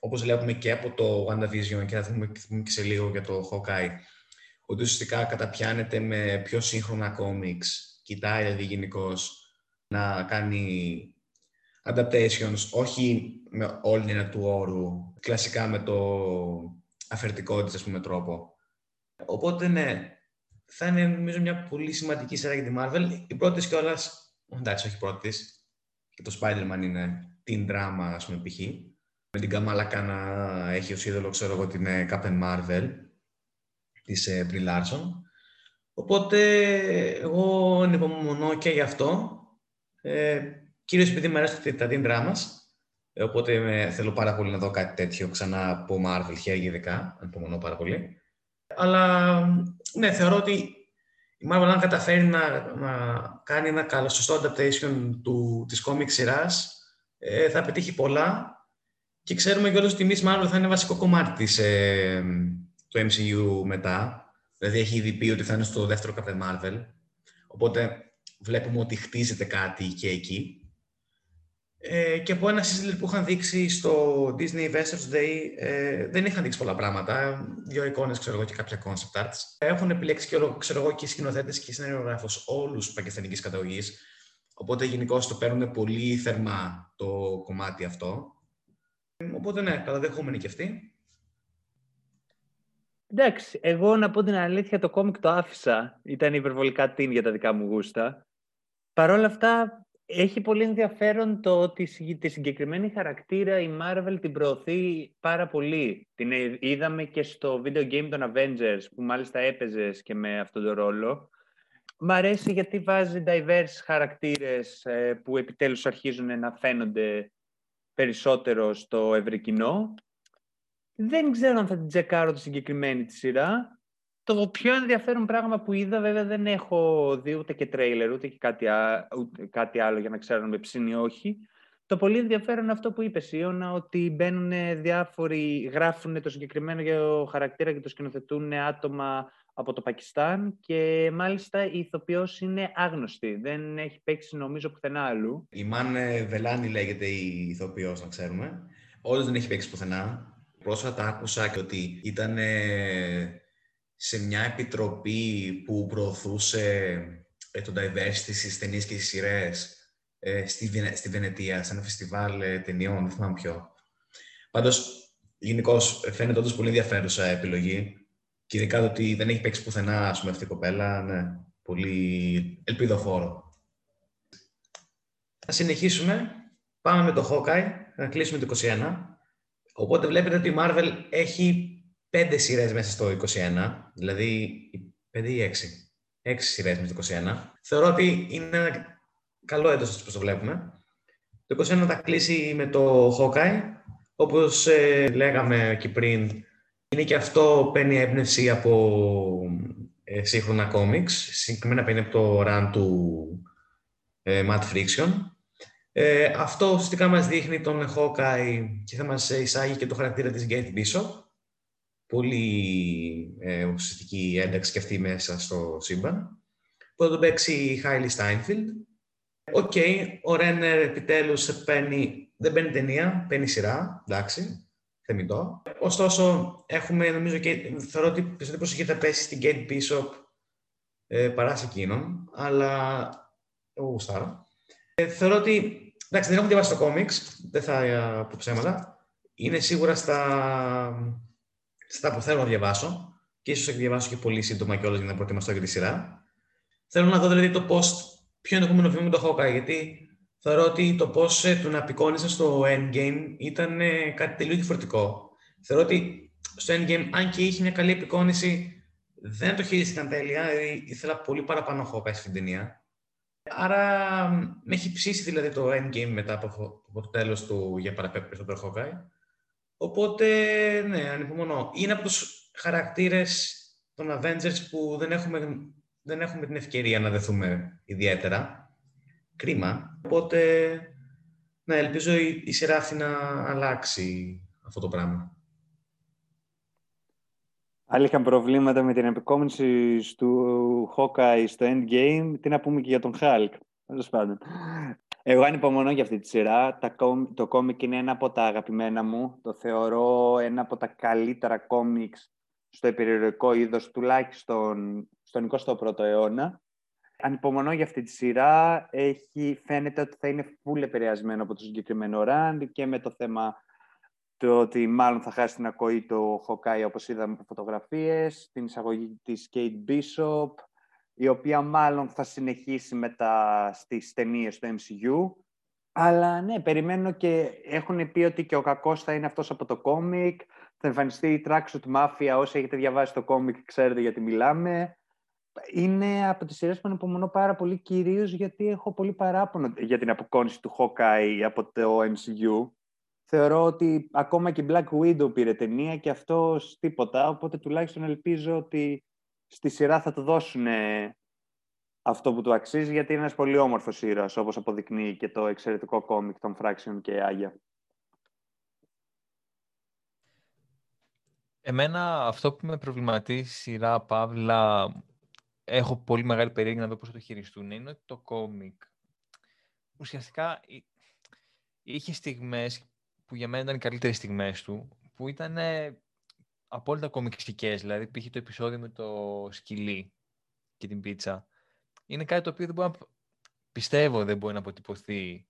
όπως βλέπουμε και από το WandaVision και θα δούμε και σε λίγο για το Hawkeye, ότι ουσιαστικά καταπιάνεται με πιο σύγχρονα κόμιξ, κοιτάει δηλαδή γενικώς να κάνει adaptations, όχι με όλη την του όρου, κλασικά με το αφαιρτικό της, ας πούμε, τρόπο. Οπότε, ναι, θα είναι, νομίζω, μια πολύ σημαντική σειρά για τη Marvel. Η πρώτη κιόλας, εντάξει, όχι η πρώτη και το Spider-Man είναι την δράμα, ας πούμε, π.χ. Με την Καμάλα να έχει ως είδωλο, ξέρω εγώ, την ε, Captain Marvel της ε, Brie Larson. Οπότε, εγώ ανυπομονώ και γι' αυτό. Ε, κυρίως επειδή μου αρέσει τα team dramas. Ε, οπότε με, θέλω πάρα πολύ να δω κάτι τέτοιο ξανά από Marvel, χέρια ειδικά. Ανυπομονώ πάρα πολύ. Αλλά, ναι, θεωρώ ότι η Marvel αν καταφέρει να, να κάνει ένα καλό σωστό adaptation του, της comic σειράς, ε, θα πετύχει πολλά και ξέρουμε κιόλας ότι η Miss Marvel θα είναι βασικό κομμάτι της, ε, του MCU μετά. Δηλαδή έχει ήδη πει ότι θα είναι στο δεύτερο Captain Marvel. Οπότε βλέπουμε ότι χτίζεται κάτι και εκεί. Ε, και από ένα σύζυλ που είχαν δείξει στο Disney Investors Day ε, δεν είχαν δείξει πολλά πράγματα. Δύο εικόνες, ξέρω εγώ, και κάποια concept arts. Έχουν επιλέξει και, ξέρω εγώ, και οι σκηνοθέτες και οι συνεργογράφου όλους πακιστανικής καταγωγής. Οπότε γενικώ το παίρνουν πολύ θερμά το κομμάτι αυτό. Οπότε ναι, καλαδεχόμενοι και αυτοί. Εντάξει, εγώ να πω την αλήθεια, το κόμικ το άφησα. Ήταν υπερβολικά την για τα δικά μου γούστα. Παρ' όλα αυτά, έχει πολύ ενδιαφέρον το ότι τη συγκεκριμένη χαρακτήρα η Marvel την προωθεί πάρα πολύ. Την είδαμε και στο video game των Avengers, που μάλιστα έπαιζες και με αυτόν τον ρόλο. Μ' αρέσει γιατί βάζει diverse χαρακτήρες ε, που επιτέλους αρχίζουν να φαίνονται περισσότερο στο ευρύ κοινό. Δεν ξέρω αν θα την τσεκάρω τη συγκεκριμένη τη σειρά. Το πιο ενδιαφέρον πράγμα που είδα, βέβαια δεν έχω δει ούτε και τρέιλερ, ούτε και κάτι, ούτε κάτι άλλο για να ξέρω αν με ψήνει ή όχι. Το πολύ ενδιαφέρον είναι αυτό που είπες, Ιωνα, ότι μπαίνουν διάφοροι, γράφουν το συγκεκριμένο χαρακτήρα και το σκηνοθετούν άτομα από το Πακιστάν και μάλιστα η ηθοποιός είναι άγνωστη. Δεν έχει παίξει νομίζω πουθενά αλλού. Η Μαν Βελάνη λέγεται η ηθοποιός, να ξέρουμε. Όλος δεν έχει παίξει πουθενά. Πρόσφατα άκουσα και ότι ήταν σε μια επιτροπή που προωθούσε ε, το diversity στις ταινίες και στις σειρές ε, στη, Βενε, στη Βενετία, σε ένα φεστιβάλ ε, ταινιών, δεν θυμάμαι ποιο. Πάντως, γενικώς φαίνεται όντως πολύ ενδιαφέρουσα επιλογή και ειδικά το ότι δεν έχει παίξει πουθενά, ας πούμε, αυτή η κοπέλα, ναι, πολύ ελπιδοφόρο. Θα συνεχίσουμε. Πάμε με το Hawkeye, να κλείσουμε το 21. Οπότε βλέπετε ότι η Marvel έχει πέντε σειρές μέσα στο 21, δηλαδή πέντε ή έξι. Έξι σειρές μέσα στο 21. Θεωρώ ότι είναι ένα καλό έτος όπως το βλέπουμε. Το 21 θα κλείσει με το Hawkeye. Όπως ε, λέγαμε και πριν, είναι και αυτό παίρνει έμπνευση από ε, σύγχρονα κόμιξ. Συγκεκριμένα παίρνει από το run του ε, Matt Fraction. Ε, αυτό ουσιαστικά μας δείχνει τον Hawkeye και θα μας εισάγει και το χαρακτήρα της Kate Bishop πολύ ε, ουσιαστική ένταξη και αυτή μέσα στο σύμπαν. Που θα τον παίξει η Hailee Steinfeld. Οκ, ο Renner επιτέλους παίρνει, δεν παίρνει ταινία, παίρνει σειρά, εντάξει, θεμιτό. Ωστόσο, έχουμε, νομίζω και θεωρώ ότι περισσότερη προσοχή θα πέσει στην Kate Bishop ε, παρά σε εκείνον, αλλά εγώ γουστάρω. Ε, θεωρώ ότι, εντάξει, δεν έχω διαβάσει το κόμιξ, δεν θα ε, πω ψέματα. Είναι σίγουρα στα στα που θέλω να διαβάσω και ίσως διαβάσω και πολύ σύντομα κιόλας για να προετοιμαστώ για τη σειρά. Θέλω να δω δηλαδή το πώ, ποιο είναι το επόμενο βήμα με το Hawkeye, γιατί θεωρώ ότι το πώ ε, τον απεικόνισε στο Endgame ήταν ε, κάτι τελείως διαφορετικό. Θεωρώ ότι στο Endgame, αν και είχε μια καλή απεικόνιση, δεν το χειρίστηκαν τέλεια, δηλαδή ήθελα πολύ παραπάνω Hawkeye στην ταινία. Άρα με έχει ψήσει δηλαδή το Endgame μετά από, το τέλος του για παραπέρα Hawkeye. Οπότε, ναι, ανυπομονώ. Είναι από τους χαρακτήρες των Avengers που δεν έχουμε, δεν έχουμε την ευκαιρία να δεθούμε ιδιαίτερα. Κρίμα. Οπότε, ναι, ελπίζω η, η σειρά αυτή να αλλάξει αυτό το πράγμα. Άλλοι είχαν προβλήματα με την επικόμιση του Hawkeye στο Endgame. Τι να πούμε και για τον Hulk. Τέλος πάντων. Εγώ ανυπομονώ για αυτή τη σειρά. Το κόμικ είναι ένα από τα αγαπημένα μου. Το θεωρώ ένα από τα καλύτερα κόμικς στο επιρροϊκό είδος, τουλάχιστον στον 21ο αιώνα. Ανυπομονώ για αυτή τη σειρά. Έχει, φαίνεται ότι θα είναι full επηρεασμένο από το συγκεκριμένο ραντ και με το θέμα το ότι μάλλον θα χάσει την ακοή το Hawkeye, όπως είδαμε από φωτογραφίες, την εισαγωγή της Kate Bishop, η οποία μάλλον θα συνεχίσει μετά στις ταινίες του MCU. Αλλά ναι, περιμένω και έχουν πει ότι και ο κακός θα είναι αυτός από το κόμικ, θα εμφανιστεί η Tracksuit Mafia, όσοι έχετε διαβάσει το κόμικ ξέρετε γιατί μιλάμε. Είναι από τις σειρές που ανυπομονώ πάρα πολύ, κυρίως γιατί έχω πολύ παράπονο για την αποκόνηση του Hawkeye από το MCU θεωρώ ότι ακόμα και Black Widow πήρε ταινία και αυτός τίποτα, οπότε τουλάχιστον ελπίζω ότι στη σειρά θα του δώσουν αυτό που του αξίζει, γιατί είναι ένας πολύ όμορφος ήρωας, όπως αποδεικνύει και το εξαιρετικό κόμικ των Fraction και Άγια. Εμένα αυτό που με προβληματίζει στη σειρά, Παύλα, έχω πολύ μεγάλη περίεργη να δω πώς θα το χειριστούν, είναι ότι το κόμικ ουσιαστικά είχε στιγμές που για μένα ήταν οι καλύτερες στιγμές του, που ήταν απόλυτα κομιξικές. Δηλαδή, πήγε το επεισόδιο με το σκυλί και την πίτσα. Είναι κάτι το οποίο δεν μπορεί να... πιστεύω δεν μπορεί να αποτυπωθεί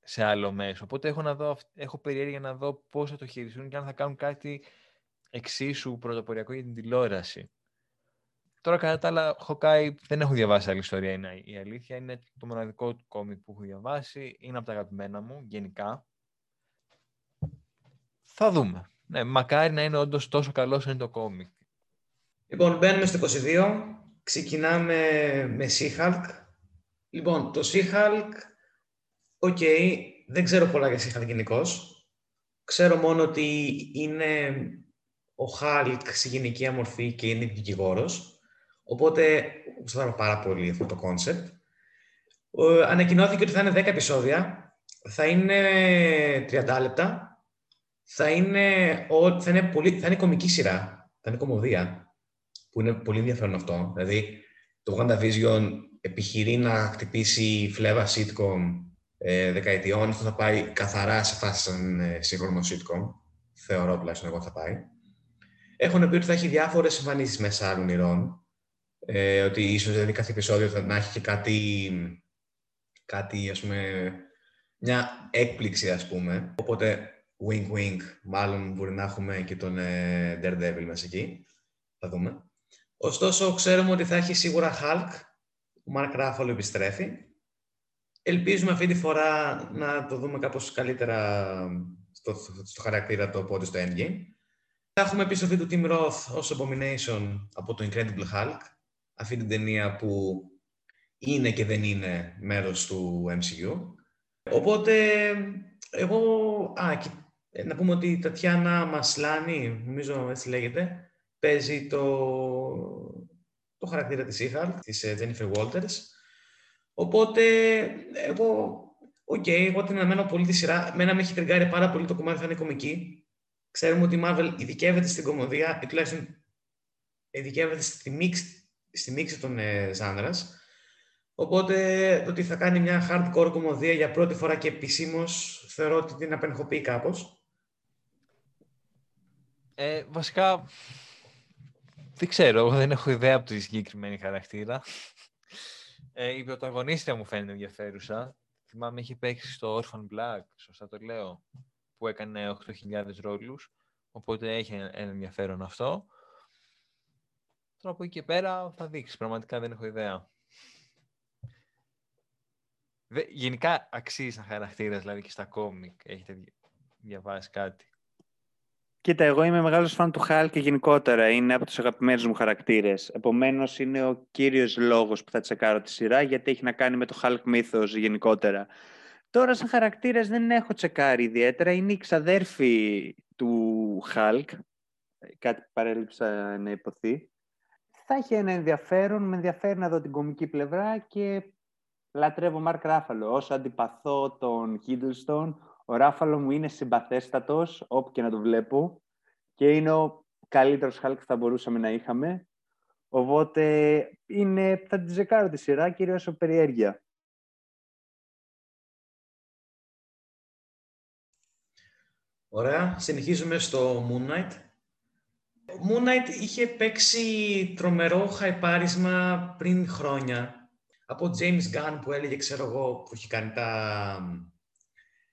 σε άλλο μέσο. Οπότε έχω, να δω, έχω περιέργεια να δω πώς θα το χειριστούν και αν θα κάνουν κάτι εξίσου πρωτοποριακό για την τηλεόραση. Τώρα, κατά τα άλλα, Hawkeye δεν έχω διαβάσει άλλη ιστορία. Είναι η αλήθεια. Είναι το μοναδικό του κόμικ που έχω διαβάσει. Είναι από τα αγαπημένα μου, γενικά. Θα δούμε. Ναι, μακάρι να είναι όντως τόσο καλό όσο είναι το κόμικ. Λοιπόν, μπαίνουμε στο 22. Ξεκινάμε με She-Hulk. Λοιπόν, το She-Hulk, οκ, okay, δεν ξέρω πολλά για She-Hulk γενικώς. Ξέρω μόνο ότι είναι ο Hulk σε γυναικεία μορφή και είναι δικηγόρος. Οπότε, γουστάρω πάρα πολύ αυτό το κόνσεπτ. Ανακοινώθηκε ότι θα είναι 10 επεισόδια. Θα είναι 30 λεπτά θα είναι, θα είναι, πολύ, θα είναι κωμική σειρά, θα είναι κωμωδία, που είναι πολύ ενδιαφέρον αυτό. Δηλαδή, το WandaVision επιχειρεί να χτυπήσει φλέβα sitcom ε, δεκαετιών, αυτό θα πάει καθαρά σε φάση σαν ε, σύγχρονο sitcom. Θεωρώ τουλάχιστον εγώ θα πάει. Έχουν πει ότι θα έχει διάφορες εμφανίσεις μέσα άλλων ηρών. Ε, ότι ίσως δηλαδή κάθε επεισόδιο θα να έχει και κάτι, κάτι ας πούμε, μια έκπληξη ας πούμε. Οπότε wink wink, μάλλον μπορεί να έχουμε και τον ε, Daredevil μέσα εκεί. Θα δούμε. Ωστόσο, ξέρουμε ότι θα έχει σίγουρα Hulk. Ο Mark Ruffalo επιστρέφει. Ελπίζουμε αυτή τη φορά να το δούμε κάπως καλύτερα στο, στο χαρακτήρα το πότε στο Endgame. Θα έχουμε επιστροφή του Tim Roth ως Abomination από το Incredible Hulk. Αυτή την ταινία που είναι και δεν είναι μέρος του MCU. Οπότε, εγώ... Α, και ε, να πούμε ότι η Τατιάνα Μασλάνη, νομίζω έτσι λέγεται, παίζει το, το χαρακτήρα της Ίχαλ, της ε, Jennifer Walters. Οπότε, εγώ, οκ, okay, εγώ την αναμένω πολύ τη σειρά. Μένα με έχει τριγκάρει πάρα πολύ το κομμάτι θα είναι κωμική. Ξέρουμε ότι η Marvel ειδικεύεται στην κωμωδία, ή τουλάχιστον ειδικεύεται στη μίξη, στη μίξη των ε, genres. Οπότε, το ότι θα κάνει μια hardcore κωμωδία για πρώτη φορά και επισήμως, θεωρώ ότι την απενοχοποιεί κάπως. Ε, βασικά, δεν ξέρω, εγώ δεν έχω ιδέα από τη συγκεκριμένη χαρακτήρα. Ε, η πρωταγωνίστρια μου φαίνεται ενδιαφέρουσα. Θυμάμαι, είχε παίξει στο Orphan Black, σωστά το λέω, που έκανε 8.000 ρόλους, οπότε έχει ένα ενδιαφέρον αυτό. Τώρα από εκεί και πέρα θα δείξεις, πραγματικά δεν έχω ιδέα. Γενικά αξίζει σαν χαρακτήρας, δηλαδή και στα κόμικ, έχετε διαβάσει κάτι. Κοίτα, εγώ είμαι μεγάλος φαν του Χάλ και γενικότερα είναι από τους αγαπημένους μου χαρακτήρες. Επομένως είναι ο κύριος λόγος που θα τσεκάρω τη σειρά γιατί έχει να κάνει με το Hulk μύθος γενικότερα. Τώρα σαν χαρακτήρες δεν έχω τσεκάρει ιδιαίτερα. Είναι η ξαδέρφη του Hulk. Κάτι παρέλειψα να υποθεί. Θα έχει ένα ενδιαφέρον. Με ενδιαφέρει να δω την κομική πλευρά και λατρεύω Μαρκ Ράφαλο. Όσο αντιπαθώ τον Hiddleston, ο Ράφαλο μου είναι συμπαθέστατος, όπου και να το βλέπω, και είναι ο καλύτερος Hulk που θα μπορούσαμε να είχαμε. Οπότε είναι, θα την ζεκάρω τη σειρά, κυρίως από περιέργεια. Ωραία. Συνεχίζουμε στο Moon Knight. Ο Moon Knight είχε παίξει τρομερό χαϊπάρισμα πριν χρόνια. από James Gunn που έλεγε, ξέρω εγώ, που έχει κάνει τα,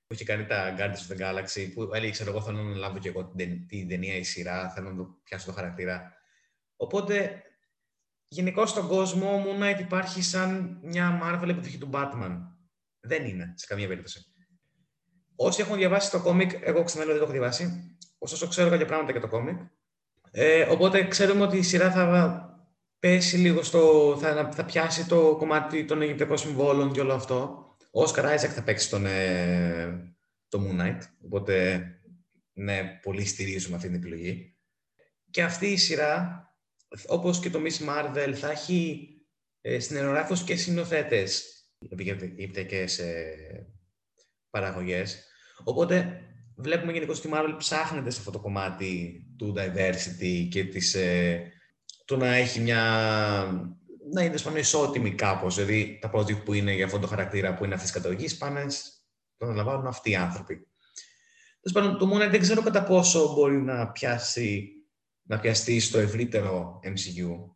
που έχει κάνει τα Guardians of the Galaxy, που έλεγε, ξέρω εγώ, θέλω να λάβω και εγώ την, την ταινία η σειρά, θέλω να το πιάσω το χαρακτήρα. Οπότε, γενικώ στον κόσμο, Moon Knight υπάρχει σαν μια Marvel επιδοχή του Batman. Δεν είναι, σε καμία περίπτωση. Όσοι έχουν διαβάσει το κόμικ, εγώ ξαναλέω δεν το έχω διαβάσει, ωστόσο ξέρω κάποια πράγματα για το κόμικ. Ε, οπότε ξέρουμε ότι η σειρά θα πέσει λίγο στο. θα, θα πιάσει το κομμάτι των Αιγυπτιακών συμβόλων και όλο αυτό. Ο Όσκαρ Άιζακ θα παίξει τον, ε, το Moon Knight. Οπότε, ναι, πολύ στηρίζουμε αυτή την επιλογή. Και αυτή η σειρά, όπως και το Miss Marvel, θα έχει ε, και συνοθέτες Αιγυπτιακές ε, παραγωγές. Οπότε, βλέπουμε γενικώ ότι η Marvel ψάχνεται σε αυτό το κομμάτι του diversity και της, ε, το να έχει μια. Να είναι σπάνιο ισότιμη κάπως. Δηλαδή τα project που είναι για αυτό το χαρακτήρα που είναι αυτής της καταγωγής πάνε το αναλαμβάνουν αυτοί οι άνθρωποι. Τέλος πάντων, το Moon δεν ξέρω κατά πόσο μπορεί να πιάσει να πιαστεί στο ευρύτερο MCU.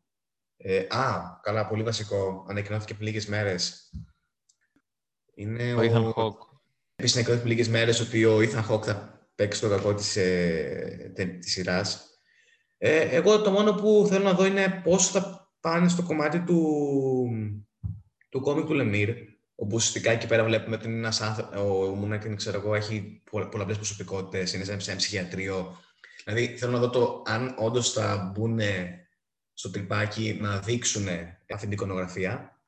Ε, α, καλά, πολύ βασικό. Ανακοινώθηκε πριν λίγες μέρες. Είναι ο, Ethan Hawke. Επίση, ανακοινώθηκε πριν λίγες μέρες ότι ο Ethan Hawke θα παίξει το κακό της ε, σειράς. Ε, εγώ το μόνο που θέλω να δω είναι πώς θα πάνε στο κομμάτι του, του κόμικ του Λεμίρ, όπου ουσιαστικά εκεί πέρα βλέπουμε ότι είναι ένας άνθρωπος, ο Μουνέκιν, ξέρω εγώ, έχει πολλαπλές προσωπικότητες, είναι σε ψυχιατρίο. Δηλαδή, θέλω να δω το αν όντως θα μπουν στο τρυπάκι να δείξουν αυτή την εικονογραφία.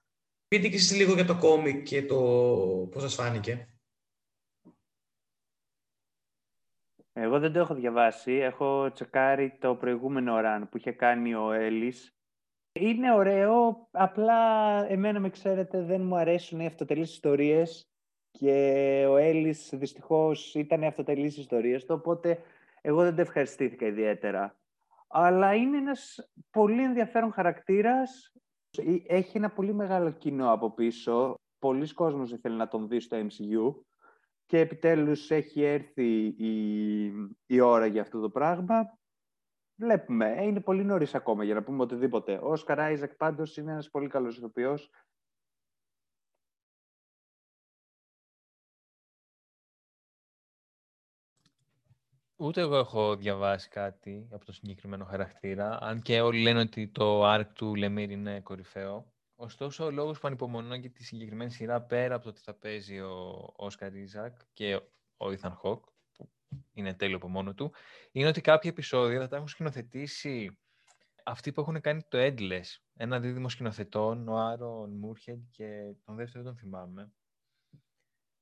Πείτε και εσείς λίγο για το κόμικ και το πώς σας φάνηκε. Εγώ δεν το έχω διαβάσει. Έχω τσεκάρει το προηγούμενο run που είχε κάνει ο Έλλης. Είναι ωραίο, απλά εμένα με ξέρετε δεν μου αρέσουν οι αυτοτελείς ιστορίες και ο Έλλης δυστυχώς ήταν αυτοτελείς ιστορίες του, οπότε εγώ δεν το ευχαριστήθηκα ιδιαίτερα. Αλλά είναι ένας πολύ ενδιαφέρον χαρακτήρας. Έχει ένα πολύ μεγάλο κοινό από πίσω. Πολλοί κόσμος ήθελε να τον δει στο MCU και επιτέλους έχει έρθει η, η ώρα για αυτό το πράγμα. Βλέπουμε. Ε, είναι πολύ νωρίς ακόμα για να πούμε οτιδήποτε. Ο Όσκαρ Άιζακ πάντως είναι ένας πολύ καλός ηθοποιός. Ούτε εγώ έχω διαβάσει κάτι από το συγκεκριμένο χαρακτήρα, αν και όλοι λένε ότι το arc του Λεμίρ είναι κορυφαίο. Ωστόσο, ο λόγος που ανυπομονώ για τη συγκεκριμένη σειρά, πέρα από το ότι θα παίζει ο Όσκαρ Ίζακ και ο Ίθαν Χοκ, που είναι τέλειο από μόνο του, είναι ότι κάποια επεισόδια θα τα έχουν σκηνοθετήσει αυτοί που έχουν κάνει το Endless. Ένα δίδυμο σκηνοθετών, ο Άρον Μούρχεντ και τον δεύτερο τον θυμάμαι.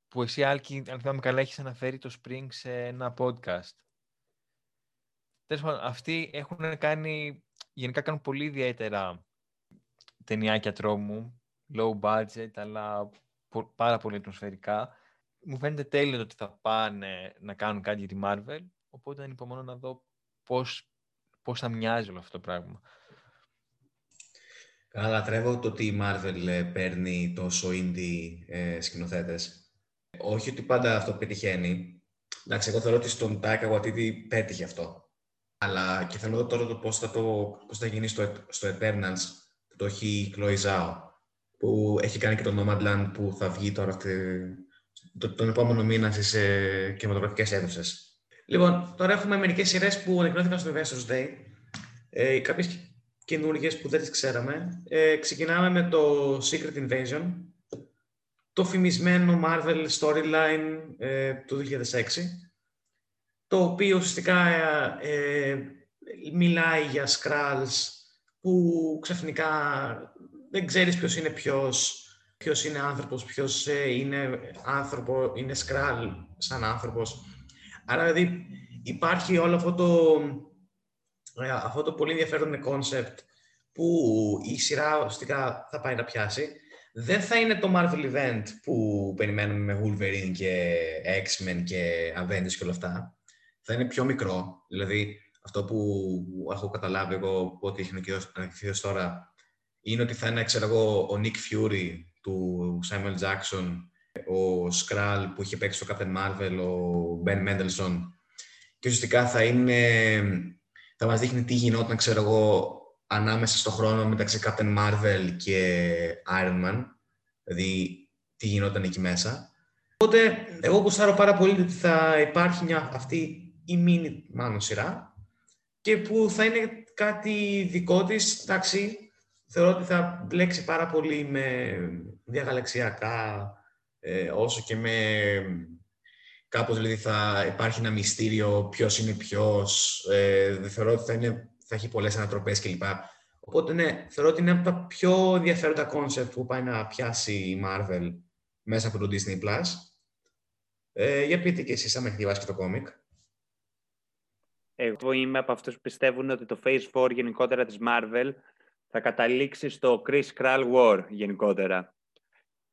Που εσύ, Άλκη, αν θυμάμαι καλά, έχεις αναφέρει το Spring σε ένα podcast. Τέλος πάντων, αυτοί έχουν κάνει, γενικά κάνουν πολύ ιδιαίτερα ταινιάκια τρόμου, low budget, αλλά πάρα πολύ ατμοσφαιρικά. Μου φαίνεται τέλειο το ότι θα πάνε να κάνουν κάτι για τη Marvel, οπότε ανυπομονώ να δω πώς, πώς θα μοιάζει όλο αυτό το πράγμα. Καλά, λατρεύω το ότι η Marvel ε, παίρνει τόσο indie ε, σκηνοθέτες. Όχι ότι πάντα αυτό πετυχαίνει. Εντάξει, εγώ θεωρώ ότι στον Taika Waititi πέτυχε αυτό. Αλλά και θέλω να δω τώρα το πώς θα, το, πώς θα γίνει στο, στο Eternals το έχει η Chloe Zhao, που έχει κάνει και το Nomadland που θα βγει τώρα τον επόμενο μήνα στις ε, κινηματογραφικές αίθουσες. Λοιπόν, τώρα έχουμε μερικές σειρές που ανακοινώθηκαν στο Investors Day. Ε, Κάποιες καινούργιες που δεν τις ξέραμε. Ε, ξεκινάμε με το Secret Invasion, το φημισμένο Marvel Storyline ε, του 2006, το οποίο ουσιαστικά ε, μιλάει για Skrulls που ξαφνικά δεν ξέρεις ποιος είναι ποιος, ποιος είναι άνθρωπος, ποιος ε, είναι άνθρωπο, είναι Skrull σαν άνθρωπος. Άρα δηλαδή υπάρχει όλο αυτό το, ε, αυτό το πολύ ενδιαφέρον κόνσεπτ που η σειρά ουσιαστικά θα πάει να πιάσει. Δεν θα είναι το Marvel event που περιμένουμε με Wolverine και X-Men και Avengers και όλα αυτά. Θα είναι πιο μικρό. Δηλαδή αυτό που έχω καταλάβει εγώ ότι έχει ανακοινωθεί τώρα είναι ότι θα είναι, ξέρω εγώ, ο Nick Fury του Samuel Jackson, ο Skrull που είχε παίξει το Captain Marvel, ο Ben Mendelssohn και ουσιαστικά θα είναι, θα μας δείχνει τι γινόταν, ξέρω εγώ, ανάμεσα στο χρόνο μεταξύ Captain Marvel και Iron Man δηλαδή τι γινόταν εκεί μέσα. Οπότε, εγώ κουστάρω πάρα πολύ ότι θα υπάρχει μια, αυτή η μίνι μάλλον σειρά και που θα είναι κάτι δικό της, εντάξει, θεωρώ ότι θα μπλέξει πάρα πολύ με διαγαλαξιακά, ε, όσο και με κάπως δηλαδή θα υπάρχει ένα μυστήριο ποιος είναι ποιος, ε, θεωρώ ότι θα, είναι, θα έχει πολλές ανατροπές κλπ. Οπότε ναι, θεωρώ ότι είναι από τα πιο ενδιαφέροντα κόνσεπτ που πάει να πιάσει η Marvel μέσα από το Disney+. Plus. Ε, για πείτε και εσείς, αν έχετε διαβάσει και το κόμικ. Εγώ είμαι από αυτούς που πιστεύουν ότι το Phase 4 γενικότερα της Marvel θα καταλήξει στο Kree-Skrull War γενικότερα.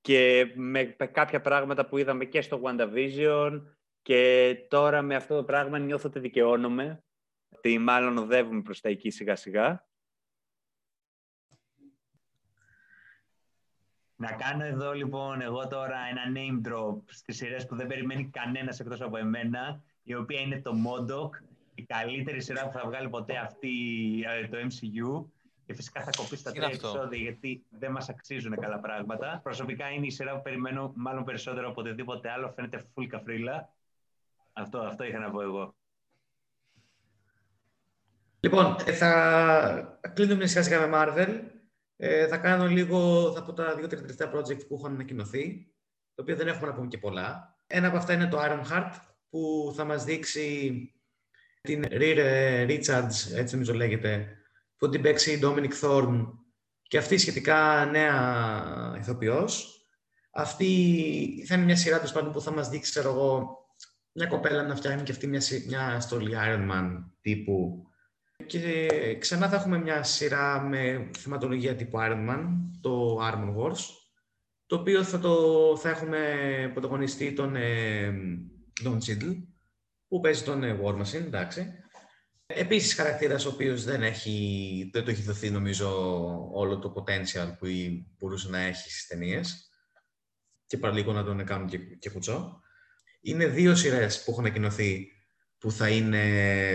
Και με κάποια πράγματα που είδαμε και στο WandaVision και τώρα με αυτό το πράγμα νιώθω ότι δικαιώνομαι. Ότι μάλλον οδεύουμε προς τα εκεί σιγά σιγά. Να κάνω εδώ λοιπόν εγώ τώρα ένα name drop στις σειρές που δεν περιμένει κανένας εκτός από εμένα, η οποία είναι το Modoc, η καλύτερη σειρά που θα βγάλει ποτέ αυτή ε, το MCU. Και φυσικά θα κοπεί στα τρία επεισόδια γιατί δεν μας αξίζουν καλά πράγματα. Προσωπικά είναι η σειρά που περιμένω μάλλον περισσότερο από οτιδήποτε άλλο. Φαίνεται full καφρίλα. Αυτό, αυτό είχα να πω εγώ. Λοιπόν, ε, θα κλείνουμε σιγά σιγά με Marvel. Ε, θα κάνω λίγο, θα πω τα δύο-τρία τελευταία project που έχουν ανακοινωθεί, το οποίο δεν έχουμε να πούμε και πολλά. Ένα από αυτά είναι το Ironheart, που θα μας δείξει την Rire Richards, έτσι νομίζω λέγεται, που την παίξει η Dominic Thorne και αυτή σχετικά νέα ηθοποιός. Αυτή θα είναι μια σειρά τους που θα μας δείξει, ξέρω εγώ, μια κοπέλα να φτιάχνει και αυτή μια, μια στολή Iron Man τύπου. Και ξανά θα έχουμε μια σειρά με θεματολογία τύπου Iron Man, το Armor Wars, το οποίο θα, το, θα έχουμε πρωταγωνιστή τον ε, Don Cheadle, που παίζει τον ε, War Machine, εντάξει. Επίσης χαρακτήρας ο οποίος δεν, έχει, δεν το έχει δοθεί νομίζω όλο το potential που μπορούσε να έχει στις ταινίες. και παραλίγο να τον κάνουν και, και κουτσό. Είναι δύο σειρές που έχουν ανακοινωθεί που θα είναι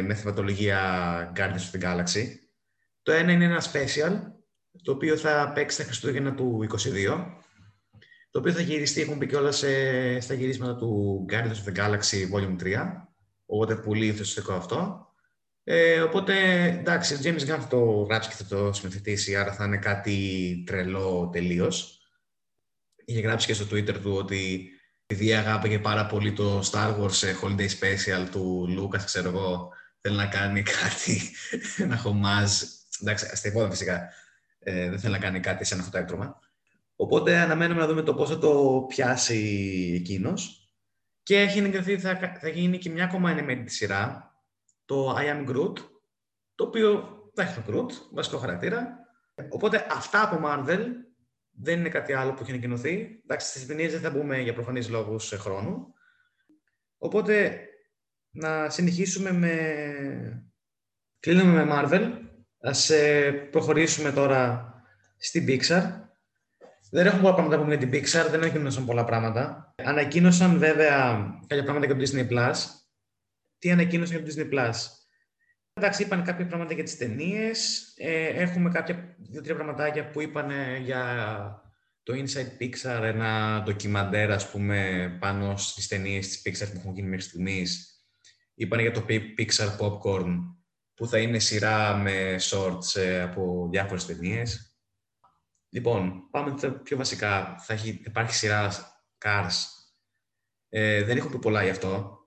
με θεματολογία Guardians of the Galaxy. Το ένα είναι ένα special, το οποίο θα παίξει τα Χριστούγεννα του 2022, το οποίο θα γυριστεί, έχουν πει κιόλας, στα γυρίσματα του Guardians of the Galaxy Volume 3, οπότε πολύ ενθουσιαστικό αυτό. Ε, οπότε, εντάξει, ο James Gunn θα το γράψει και θα το συμμετεχτήσει, άρα θα είναι κάτι τρελό τελείως. Είχε γράψει και στο Twitter του ότι επειδή αγάπηγε πάρα πολύ το Star Wars ε, Holiday Special του Lucas, ξέρω εγώ, θέλει να κάνει κάτι, (laughs) ένα χωμάζ. Εντάξει, αστευόταν φυσικά. Ε, δεν θέλει να κάνει κάτι σε ένα φωτόεκτρωμα. Οπότε αναμένουμε να δούμε το πώς θα το πιάσει εκείνος. Και έχει εγκριθεί, θα, θα γίνει και μια ακόμα animated σειρά, το I am Groot, το οποίο θα έχει το Groot, βασικό χαρακτήρα. Οπότε αυτά από Marvel δεν είναι κάτι άλλο που έχει ανακοινωθεί. Εντάξει, στις ταινίες δεν θα μπούμε για προφανείς λόγους σε χρόνο. Οπότε να συνεχίσουμε με... Κλείνουμε με Marvel. Ας ε, προχωρήσουμε τώρα στην Pixar. Δεν έχουμε πολλά πράγματα που πούμε για την Pixar, δεν ανακοίνωσαν πολλά πράγματα. Ανακοίνωσαν βέβαια κάποια πράγματα για το Disney Plus τι ανακοίνωσε για το Disney Plus. Εντάξει, είπαν κάποια πράγματα για τις ταινίες. Ε, έχουμε κάποια δύο-τρία πραγματάκια που είπαν για το Inside Pixar, ένα ντοκιμαντέρ, ας πούμε, πάνω στις ταινίες της Pixar που έχουν γίνει μέχρι στιγμής. Είπαν για το Pixar Popcorn, που θα είναι σειρά με shorts ε, από διάφορες ταινίες. Λοιπόν, πάμε τα πιο βασικά. Θα έχει, υπάρχει σειρά Cars. Ε, δεν έχω πει πολλά γι' αυτό.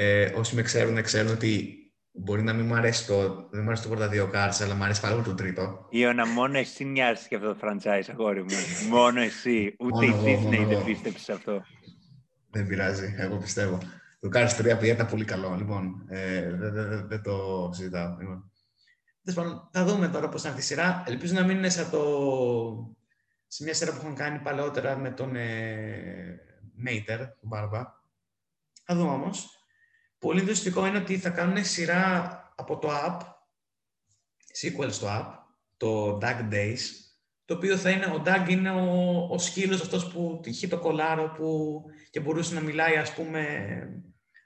Ε, όσοι με ξέρουν, ξέρουν ότι μπορεί να μην μου αρέσει το, δεν μου αρέσει το πρώτα δύο Cars, αλλά μου αρέσει πάρα πολύ το τρίτο. Ιωνα, μόνο εσύ μοιάζει και αυτό το franchise, αγόρι μου. μόνο εσύ. Ούτε η Disney δεν πίστεψε σε αυτό. Δεν πειράζει, εγώ πιστεύω. Το Cars 3 παιδιά ήταν πολύ καλό, λοιπόν. Ε, δεν, δεν, δεν το συζητάω. Λοιπόν. Θα δούμε τώρα πώς θα είναι η σειρά. Ελπίζω να μην είναι σαν το... σε μια σειρά που έχουν κάνει παλαιότερα με τον ε, Μέιτερ, τον Μπάρμπα. Θα δούμε όμως. Πολύ ενθουσιαστικό είναι ότι θα κάνουν σειρά από το app, sequel στο app, το Doug Days, το οποίο θα είναι, ο Doug είναι ο, ο σκύλος αυτός που είχε το κολάρο που, και μπορούσε να μιλάει, ας πούμε,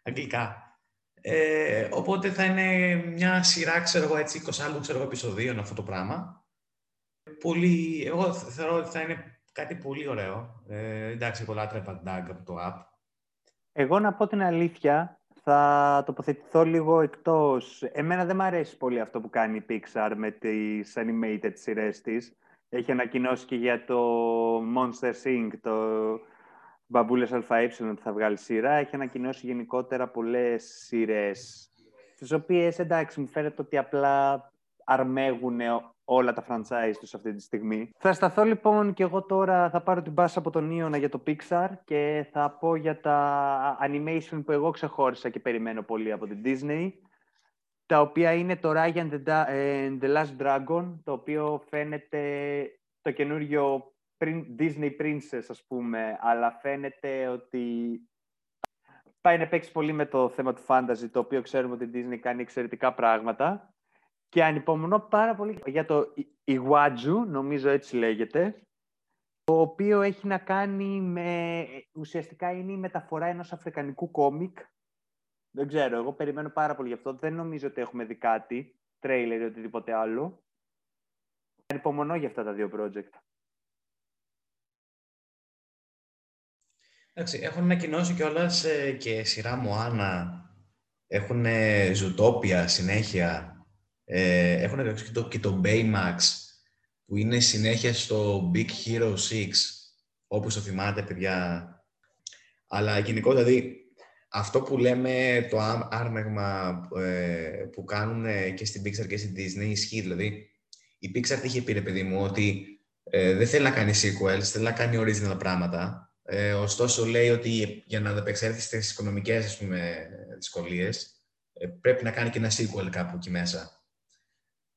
αγγλικά. Ε, οπότε θα είναι μια σειρά, ξέρω εγώ, έτσι, 20 άλλου, ξέρω εγώ, επεισοδίων αυτό το πράγμα. Πολύ, εγώ θεωρώ ότι θα είναι κάτι πολύ ωραίο. Ε, εντάξει, πολλά τρέπα από το app. Εγώ να πω την αλήθεια, θα τοποθετηθώ λίγο εκτός. Εμένα δεν μου αρέσει πολύ αυτό που κάνει η Pixar με τις animated σειρές της. Έχει ανακοινώσει και για το Monster Inc., το Μπαμπούλες ΑΕ που θα βγάλει σειρά. Έχει ανακοινώσει γενικότερα πολλές σειρές, τις οποίες, εντάξει, μου φαίνεται ότι απλά αρμέγουν όλα τα franchise τους αυτή τη στιγμή. Θα σταθώ λοιπόν και εγώ τώρα, θα πάρω την μπάσα από τον Ιωνα για το Pixar και θα πω για τα animation που εγώ ξεχώρισα και περιμένω πολύ από την Disney τα οποία είναι το Raya and the, Last Dragon, το οποίο φαίνεται το καινούριο Disney Princess, ας πούμε, αλλά φαίνεται ότι πάει να παίξει πολύ με το θέμα του fantasy, το οποίο ξέρουμε ότι η Disney κάνει εξαιρετικά πράγματα. Και ανυπομονώ πάρα πολύ για το Iwaju, νομίζω έτσι λέγεται, το οποίο έχει να κάνει με... Ουσιαστικά είναι η μεταφορά ενός αφρικανικού κόμικ. Δεν ξέρω, εγώ περιμένω πάρα πολύ γι' αυτό. Δεν νομίζω ότι έχουμε δει κάτι, τρέιλερ ή οτιδήποτε άλλο. Ανυπομονώ για αυτά τα δύο project. Εντάξει, έχουν ανακοινώσει κιόλας ε, και σειρά Μωάνα. Έχουν Ζουτόπια συνέχεια. Ε, έχουν ανακοινώσει και το, και το Baymax που είναι συνέχεια στο Big Hero 6 όπως το θυμάται παιδιά. Αλλά γενικότερα δηλαδή αυτό που λέμε το άρμεγμα ε, που κάνουν και στην Pixar και στην Disney ισχύει. Δηλαδή η Pixar είχε πει ρε παιδί μου ότι ε, δεν θέλει να κάνει sequels, θέλει να κάνει original πράγματα ε, ωστόσο, λέει ότι για να ανταπεξέλθει στις οικονομικές δυσκολίες, ε, πρέπει να κάνει και ένα sequel κάπου εκεί μέσα.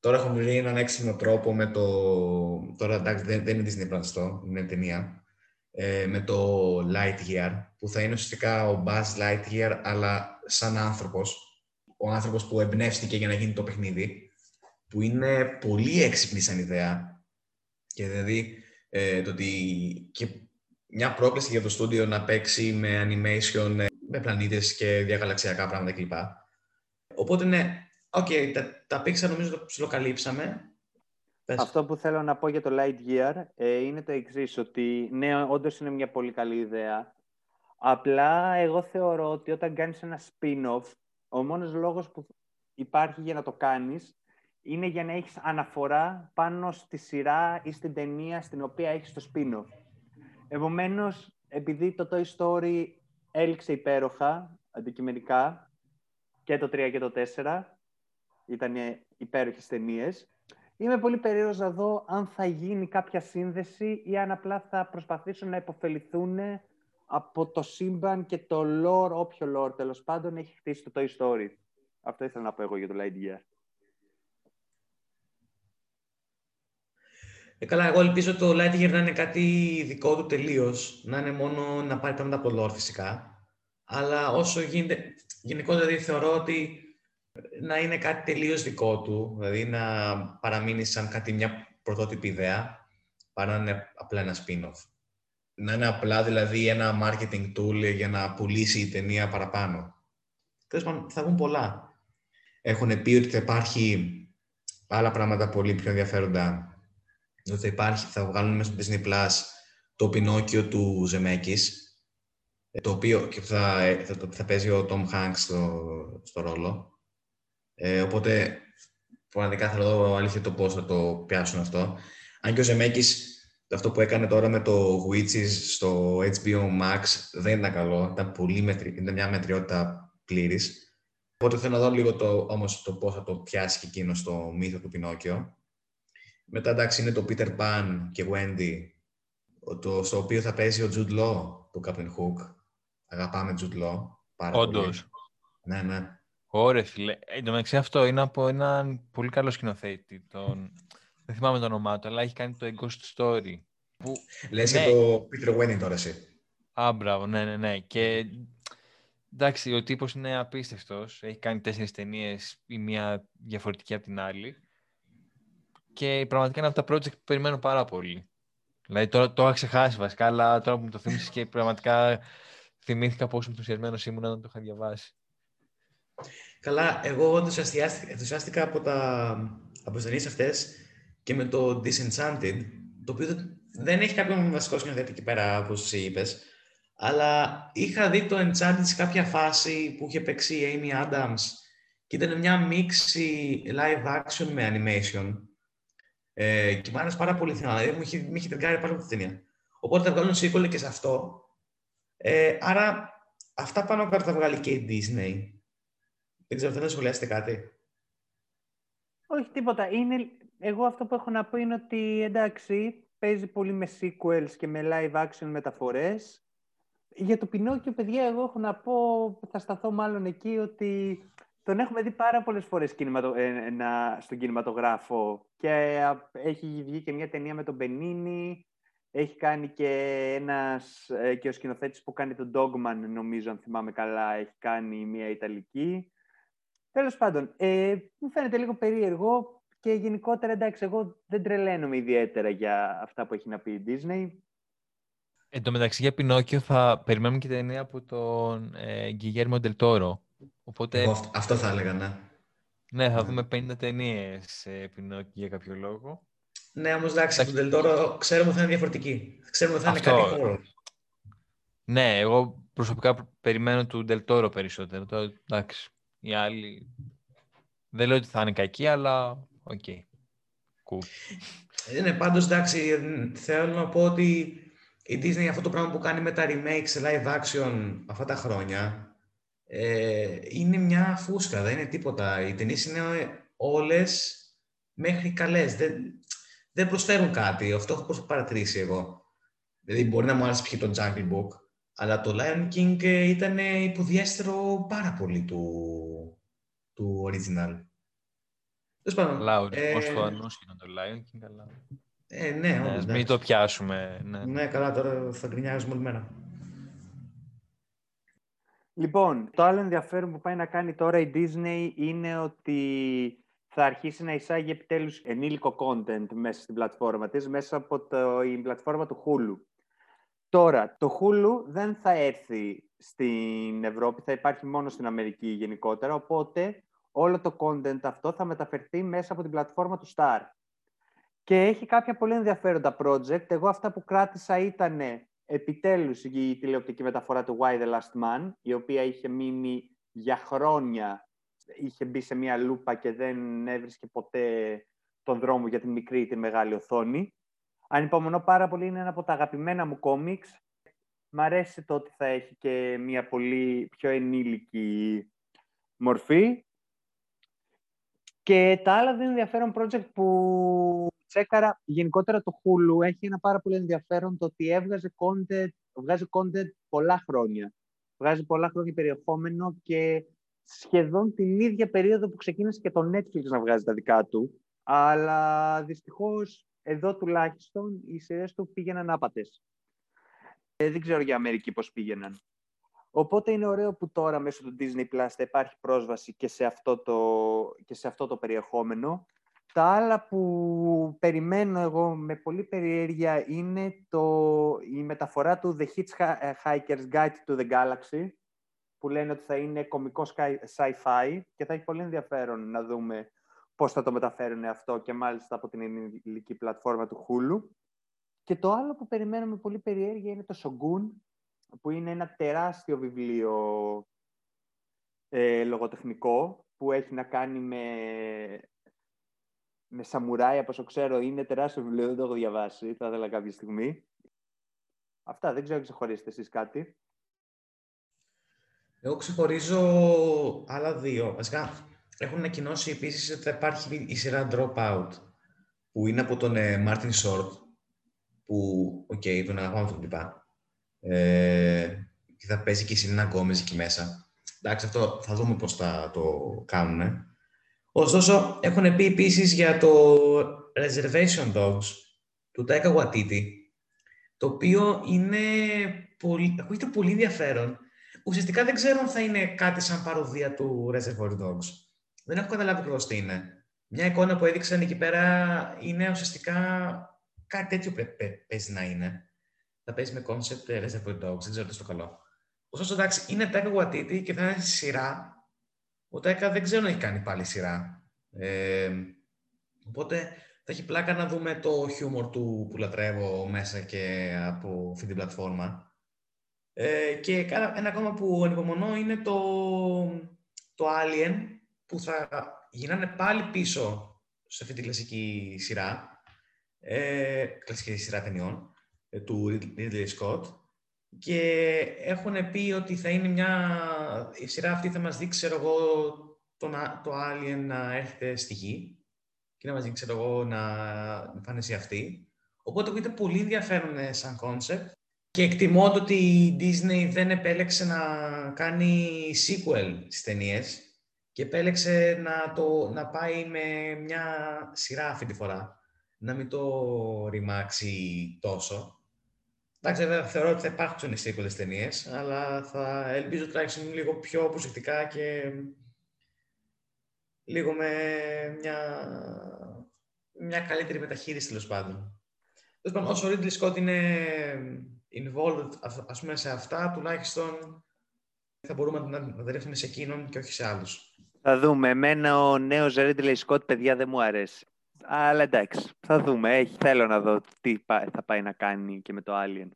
Τώρα έχουμε βρει έναν έξυπνο τρόπο με το. Τώρα εντάξει, δεν, δεν είναι Disney Plus είναι ταινία. Ε, με το Lightyear, που θα είναι ουσιαστικά ο Buzz Lightyear, αλλά σαν άνθρωπος. Ο άνθρωπος που εμπνεύστηκε για να γίνει το παιχνίδι. Που είναι πολύ έξυπνη σαν ιδέα. Και δηλαδή ε, το ότι. Και μια πρόκληση για το στούντιο να παίξει με animation, ε, με πλανήτες και διαγαλαξιακά πράγματα κλπ. Οπότε ναι, OK, okay, τα, τα Pixar νομίζω το ψιλοκαλύψαμε. Αυτό που θέλω να πω για το Lightyear ε, είναι το εξής ότι ναι, όντως είναι μια πολύ καλή ιδέα. Απλά εγώ θεωρώ ότι όταν κάνεις ένα spin-off, ο μόνος λόγος που υπάρχει για να το κάνεις είναι για να έχεις αναφορά πάνω στη σειρά ή στην ταινία στην οποία έχεις το spin-off. Επομένως, επειδή το Toy Story έληξε υπέροχα, αντικειμενικά, και το 3 και το 4, ήταν υπέροχες ταινίες. Είμαι πολύ περίεργος να δω αν θα γίνει κάποια σύνδεση ή αν απλά θα προσπαθήσουν να υποφεληθούν από το σύμπαν και το lore, όποιο lore τέλος πάντων έχει χτίσει το Toy Story. Αυτό ήθελα να πω εγώ για το Lightyear. Ε, καλά, εγώ ελπίζω το Lightyear να είναι κάτι δικό του τελείως, να είναι μόνο να πάρει πράγματα από lore φυσικά. Αλλά όσο γίνεται, γενικότερα δηλαδή, θεωρώ ότι να είναι κάτι τελείως δικό του, δηλαδή να παραμείνει σαν κάτι μια πρωτότυπη ιδέα, παρά να είναι απλά ένα spin-off. Να είναι απλά δηλαδή ένα marketing tool για να πουλήσει η ταινία παραπάνω. Τέλος πάντων, θα βγουν πολλά. Έχουν πει ότι θα υπάρχει άλλα πράγματα πολύ πιο ενδιαφέροντα ότι θα, υπάρχει, θα βγάλουν μέσα στο Disney Plus το Πινόκιο του Ζεμέκης, ε, το οποίο και θα, ε, θα, θα παίζει ο Tom Hanks στο, στο ρόλο. Ε, οπότε, πραγματικά θα δω αλήθεια το πώς θα το πιάσουν αυτό. Αν και ο Ζεμέκης, αυτό που έκανε τώρα με το Witches στο HBO Max δεν ήταν καλό. Ήταν, πολύ μετρι... ήταν μια μετριότητα πλήρης. Οπότε θέλω να δω λίγο το, όμως το πώς θα το πιάσει και εκείνο στο μύθο του Πινόκιο. Μετά εντάξει είναι το Peter Pan και Wendy, το, στο οποίο θα παίζει ο Jude Law, το Captain Hook. Αγαπάμε Jude Law. Πάρα Όντως. Ναι, ναι. Ωραία, φίλε. Εν τω μεταξύ αυτό είναι από έναν πολύ καλό σκηνοθέτη. Τον... Δεν θυμάμαι το όνομά του, αλλά έχει κάνει το Ghost Story. Που... Λες ναι. και το Peter Wendy τώρα εσύ. Α, μπράβο, ναι, ναι, ναι. Και εντάξει, ο τύπος είναι απίστευτος. Έχει κάνει τέσσερις ταινίες, η μία διαφορετική από την άλλη και πραγματικά είναι από τα project που περιμένω πάρα πολύ. Δηλαδή τώρα το είχα ξεχάσει βασικά, αλλά τώρα που μου το θύμισες και πραγματικά θυμήθηκα πόσο ενθουσιασμένος ήμουν όταν το είχα διαβάσει. Καλά, εγώ ενθουσιάστηκα από, τα, από τις ταινίες αυτές και με το Disenchanted, το οποίο δεν, δεν έχει κάποιον βασικό σκηνοθέτη εκεί πέρα, όπως εσύ είπες. Αλλά είχα δει το Enchanted σε κάποια φάση που είχε παίξει η Amy Adams και ήταν μια μίξη live action με animation. Ε, και μου άρεσε πάρα πολύ Δηλαδή, μου είχε, μου είχε πάρα πολύ την ταινία. Οπότε θα βγάλουν sequel και σε αυτό. Ε, άρα, αυτά πάνω κάτω θα βγάλει και η Disney. Δεν ξέρω, θέλετε να σχολιάσετε κάτι; Όχι, τίποτα. Είναι... Εγώ αυτό που έχω να πω είναι ότι εντάξει, παίζει πολύ με sequels και με live action μεταφορές. Για το Πινόκιο, παιδιά, εγώ έχω να πω, θα σταθώ μάλλον εκεί, ότι τον έχουμε δει πάρα πολλές φορές κινηματο... ε, να... στον κινηματογράφο και έχει βγει και μια ταινία με τον Μπενίνι, έχει κάνει και ένας, ε, και ο σκηνοθέτης που κάνει τον Dogman, νομίζω, αν θυμάμαι καλά, έχει κάνει μια Ιταλική. Τέλος πάντων, ε, μου φαίνεται λίγο περίεργο και γενικότερα, εντάξει, εγώ δεν τρελαίνομαι ιδιαίτερα για αυτά που έχει να πει η Disney. Εν τω μεταξύ για Πινόκιο θα περιμένουμε και ταινία από τον ε, Γκυγέρμο Ντελτόρο. Οπότε... Εγώ αυτό θα έλεγα, ναι. Ναι, θα δούμε 50 ταινίες σε Πινόκιο για κάποιο λόγο. Ναι, όμως εντάξει, τον Ντελ Τόρο ξέρουμε ότι θα είναι διαφορετική. Ξέρουμε ότι θα είναι αυτό... κάτι horror. Ναι, εγώ προσωπικά περιμένω του Ντελ Τόρο περισσότερο. Το, εντάξει, οι άλλοι δεν λέω ότι θα είναι κακοί, αλλά OK. Okay. Cool. Ναι, πάντως εντάξει, θέλω να πω ότι η Disney αυτό το πράγμα που κάνει με τα remake σε live action αυτά τα χρόνια ε, είναι μια φούσκα, δεν είναι τίποτα. Οι ταινίες είναι όλες μέχρι καλές. Δεν, δεν προσφέρουν κάτι. Αυτό έχω παρατηρήσει εγώ. Δηλαδή μπορεί να μου άρεσε π.χ. το Jungle Book, αλλά το Lion King ε, ήταν υποδιέστερο πάρα πολύ του, του original. Loud, ε, πώς το ανούσχηνο το Lion King, αλλά... Ε, ναι, ναι μην το πιάσουμε. Ναι. ναι, καλά, τώρα θα γκρινιάζουμε όλη μέρα. Λοιπόν, το άλλο ενδιαφέρον που πάει να κάνει τώρα η Disney είναι ότι θα αρχίσει να εισάγει επιτέλους ενήλικο content μέσα στην πλατφόρμα της, μέσα από το, η πλατφόρμα του Hulu. Τώρα, το Hulu δεν θα έρθει στην Ευρώπη, θα υπάρχει μόνο στην Αμερική γενικότερα, οπότε όλο το content αυτό θα μεταφερθεί μέσα από την πλατφόρμα του Star. Και έχει κάποια πολύ ενδιαφέροντα project. Εγώ αυτά που κράτησα ήταν επιτέλους η τηλεοπτική μεταφορά του Why the Last Man, η οποία είχε μείνει για χρόνια, είχε μπει σε μια λούπα και δεν έβρισκε ποτέ τον δρόμο για την μικρή ή τη μεγάλη οθόνη. Ανυπομονώ πάρα πολύ, είναι ένα από τα αγαπημένα μου κόμιξ. Μ' αρέσει το ότι θα έχει και μια πολύ πιο ενήλικη μορφή. Και τα άλλα δεν ενδιαφέρον project που τσέκαρα, γενικότερα το Hulu έχει ένα πάρα πολύ ενδιαφέρον το ότι έβγαζε content, βγάζει content πολλά χρόνια. Βγάζει πολλά χρόνια περιεχόμενο και σχεδόν την ίδια περίοδο που ξεκίνησε και το Netflix να βγάζει τα δικά του. Αλλά δυστυχώς εδώ τουλάχιστον οι σειρές του πήγαιναν άπατες. Ε, δεν ξέρω για Αμερική πώς πήγαιναν. Οπότε είναι ωραίο που τώρα μέσω του Disney Plus θα υπάρχει πρόσβαση και σε αυτό το, και σε αυτό το περιεχόμενο. Τα άλλα που περιμένω εγώ με πολύ περιέργεια είναι το, η μεταφορά του The Hitchhiker's Guide to the Galaxy, που λένε ότι θα είναι κομικό sci-fi και θα έχει πολύ ενδιαφέρον να δούμε πώς θα το μεταφέρουν αυτό και μάλιστα από την ελληνική πλατφόρμα του Hulu. Και το άλλο που περιμένω με πολύ περιέργεια είναι το Shogun, που είναι ένα τεράστιο βιβλίο ε, λογοτεχνικό που έχει να κάνει με, με σαμουράι, από όσο ξέρω. Είναι τεράστιο βιβλίο, δεν το έχω διαβάσει, θα ήθελα κάποια στιγμή. Αυτά, δεν ξέρω αν ξεχωρίσετε εσείς κάτι. Εγώ ξεχωρίζω άλλα δύο. Βασικά, έχουν ανακοινώσει επίσης ότι θα υπάρχει η σειρά Dropout, που είναι από τον ε, Martin Short, που, OK, okay, τον αγαπάμε τον τυπά. Ε, και θα παίζει και η Σελίνα Γκόμεζ εκεί μέσα. Εντάξει, αυτό θα δούμε πώς θα το κάνουν. Ωστόσο, έχουν πει επίσης για το Reservation Dogs του Taika Waititi, το οποίο είναι πολύ, ακούγεται πολύ ενδιαφέρον. Ουσιαστικά δεν ξέρω αν θα είναι κάτι σαν παροδία του Reservoir Dogs. Δεν έχω καταλάβει ακριβώς τι είναι. Μια εικόνα που έδειξαν εκεί πέρα είναι ουσιαστικά κάτι τέτοιο πρέπει παίζει να είναι. Θα παίζει με concept Reservoir Dogs, δεν ξέρω τι στο καλό. Ωστόσο, εντάξει, είναι Taika Waititi και θα είναι σειρά. Ο Taika δεν ξέρω αν έχει κάνει πάλι σειρά. Ε, οπότε θα έχει πλάκα να δούμε το χιούμορ του που λατρεύω μέσα και από αυτή την πλατφόρμα. Ε, και ένα ακόμα που ανυπομονώ είναι το, το Alien, που θα γυρνάνε πάλι πίσω σε αυτή τη κλασική σειρά, ε, κλασική σειρά ταινιών, ε, του Ridley Scott, και έχουν πει ότι θα είναι μια... Η σειρά αυτή θα μας δείξει, ξέρω εγώ, το, το Alien να έρχεται στη γη και να μας δείξει, ξέρω εγώ, την εμφάνιση αυτή. Οπότε είναι πολύ ενδιαφέρον ε, σαν κόνσεπτ και εκτιμώ ότι η Disney δεν επέλεξε να κάνει sequel στις ταινίες και επέλεξε να, το, να πάει με μια σειρά αυτή τη φορά. Να μην το ρημάξει τόσο. Εντάξει, βέβαια θεωρώ ότι θα υπάρξουν sequel ταινίες, αλλά θα ελπίζω τουλάχιστον λίγο πιο προσεκτικά και λίγο με μια, μια καλύτερη μεταχείριση τέλος πάντων. Τέλος πάντων, όσο ο Ridley Scott είναι involved ας πούμε, σε αυτά, τουλάχιστον θα μπορούμε να, να δρέψουμε σε εκείνον και όχι σε άλλους. Θα δούμε. Εμένα ο νέος Ridley Scott, παιδιά, δεν μου αρέσει. Αλλά εντάξει, θα δούμε. Έχει, θέλω να δω τι θα πάει να κάνει και με το Alien.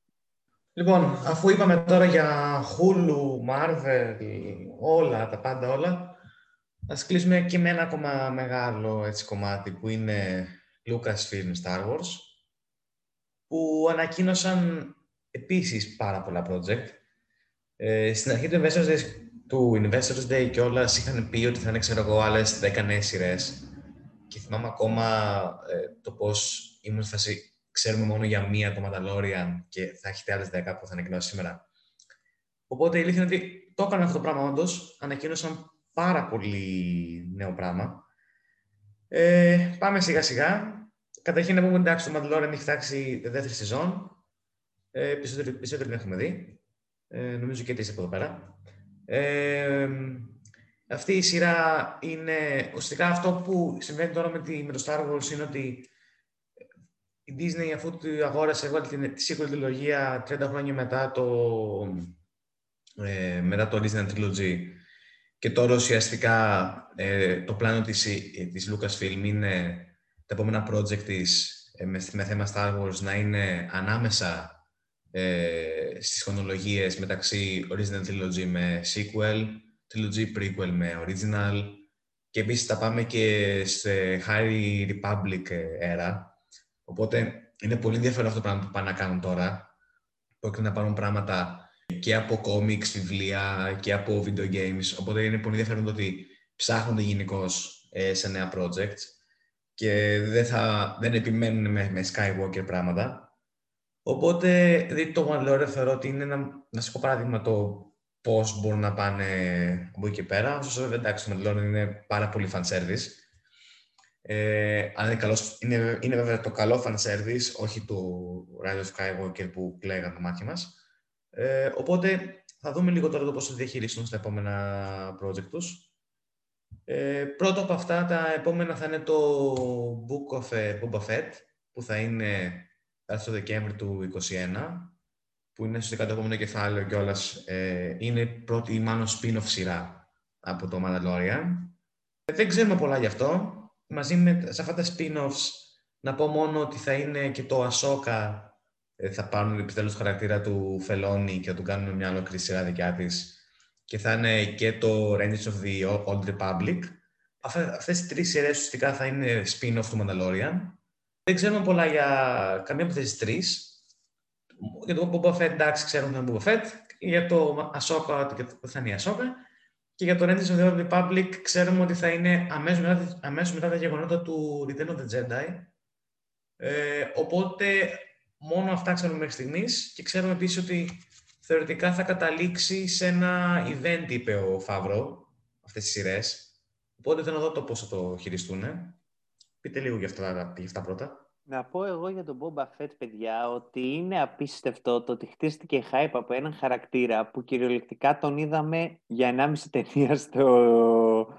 Λοιπόν, αφού είπαμε τώρα για Hulu, Marvel, όλα, τα πάντα όλα, ας κλείσουμε και με ένα ακόμα μεγάλο έτσι, κομμάτι που είναι Lucasfilm Star Wars, που ανακοίνωσαν επίσης πάρα πολλά project. Ε, στην αρχή του Investors Day, του Investors Day και όλα είχαν πει ότι θα είναι, ξέρω εγώ, άλλες 10 νέες σειρές. Και θυμάμαι ακόμα ε, το πώς ήμουν στη φάση, ξέρουμε μόνο για μία το Mandalorian και θα έχετε άλλες 10 που θα ανακοινώσει σήμερα. Οπότε η αλήθεια είναι ότι το έκαναν αυτό το πράγμα όντως, ανακοίνωσαν πάρα πολύ νέο πράγμα. Ε, πάμε σιγά σιγά. Καταρχήν να πούμε εντάξει, το Mandalorian έχει φτάξει δεύτερη σεζόν. Ε, περισσότερο την έχουμε δει. Ε, νομίζω και εσείς από εδώ πέρα. Ε, αυτή η σειρά είναι... Ουσιαστικά αυτό που συμβαίνει τώρα με, τη, με το Star Wars είναι ότι η Disney αφού του αγόρασε έβγαλε τη, τη sequel τριλογία 30 χρόνια μετά το, ε, μετά το Disney Trilogy και τώρα ουσιαστικά ε, το πλάνο της, της Lucasfilm είναι τα επόμενα project της ε, με, με θέμα Star Wars να είναι ανάμεσα ε, στις χρονολογίες μεταξύ Original Trilogy με sequel, Trilogy prequel με original και επίσης τα πάμε και σε High Republic era. Οπότε είναι πολύ ενδιαφέρον αυτό το πράγμα που πάνε να κάνουν τώρα. Πρόκειται να πάρουν πράγματα και από comics, βιβλία και από video games. Οπότε είναι πολύ ενδιαφέρον το ότι ψάχνονται γενικώς ε, σε νέα projects και δεν, θα, δεν επιμένουν με, με Skywalker πράγματα. Οπότε, δηλαδή, το Mandalorian θεωρώ ότι είναι ένα βασικό παράδειγμα το πώς μπορούν να πάνε από εκεί και πέρα. Ωστόσο, βέβαια, εντάξει, το Mandalorian είναι πάρα πολύ fan service. Ε, αν είναι, καλός, είναι, είναι βέβαια το καλό fan service, όχι το Rise of Skywalker που κλαίγαν τα μάτια μας. Ε, οπότε θα δούμε λίγο τώρα το πώς θα διαχειριστούν στα επόμενα project τους. Ε, πρώτο από αυτά, τα επόμενα θα είναι το Book of ε, Boba Fett, που θα είναι έρθει το Δεκέμβρη του 2021, που είναι στο το επόμενο κεφάλαιο κιόλας. Ε, είναι η πρώτη ή μάλλον spin-off σειρά από το Mandalorian. Δεν ξέρουμε πολλά γι' αυτό. Μαζί με σε αυτά τα spin-offs να πω μόνο ότι θα είναι και το Ahsoka ε, θα πάρουν επιτέλους το χαρακτήρα του Φελόνι και θα του κάνουν μια ολόκληρη σειρά δικιά της. Και θα είναι και το Rangers of the Old Republic. Αυτές οι τρεις σειρές ουσιαστικά θα είναι spin-off του Mandalorian. Δεν ξέρουμε πολλά για καμία από αυτές τις τρεις. Για το Boba Fett, εντάξει, ξέρουμε τον Boba Fett. Για το Ahsoka, ότι θα είναι η Ahsoka. Και για το Rangers of the Old Republic, ξέρουμε ότι θα είναι αμέσως μετά, αμέσως μετά τα γεγονότα του Return of the Jedi. Ε, οπότε, μόνο αυτά ξέρουμε μέχρι στιγμής και ξέρουμε επίσης ότι θεωρητικά θα καταλήξει σε ένα event, είπε ο Φαύρο, αυτές τις σειρές. Οπότε θέλω να δω το πώς θα το χειριστούν. Πείτε λίγο για αυτά, για αυτά πρώτα. Να πω εγώ για τον Boba Fett, παιδιά, ότι είναι απίστευτο το ότι χτίστηκε hype από έναν χαρακτήρα που κυριολεκτικά τον είδαμε για 1,5 ταινία στο...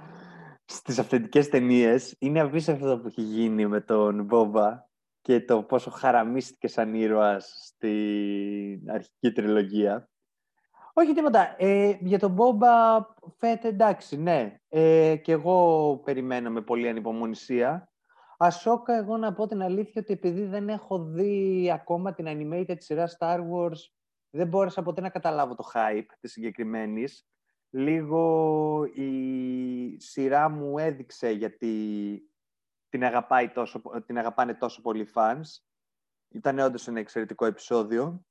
στις αυθεντικές ταινίες. Είναι απίστευτο που έχει γίνει με τον Boba και το πόσο χαραμίστηκε σαν ήρωας στην αρχική τριλογία. Όχι τίποτα. Ε, για τον Boba Fett, εντάξει, ναι. Ε, και εγώ περιμένω με πολύ ανυπομονησία. Ασόκα, εγώ να πω την αλήθεια ότι επειδή δεν έχω δει ακόμα την animated σειρά Star Wars, δεν μπόρεσα ποτέ να καταλάβω το hype της συγκεκριμένης. Λίγο η σειρά μου έδειξε γιατί την, αγαπάει τόσο, την αγαπάνε τόσο πολλοί fans. Ήταν όντως ένα εξαιρετικό επεισόδιο.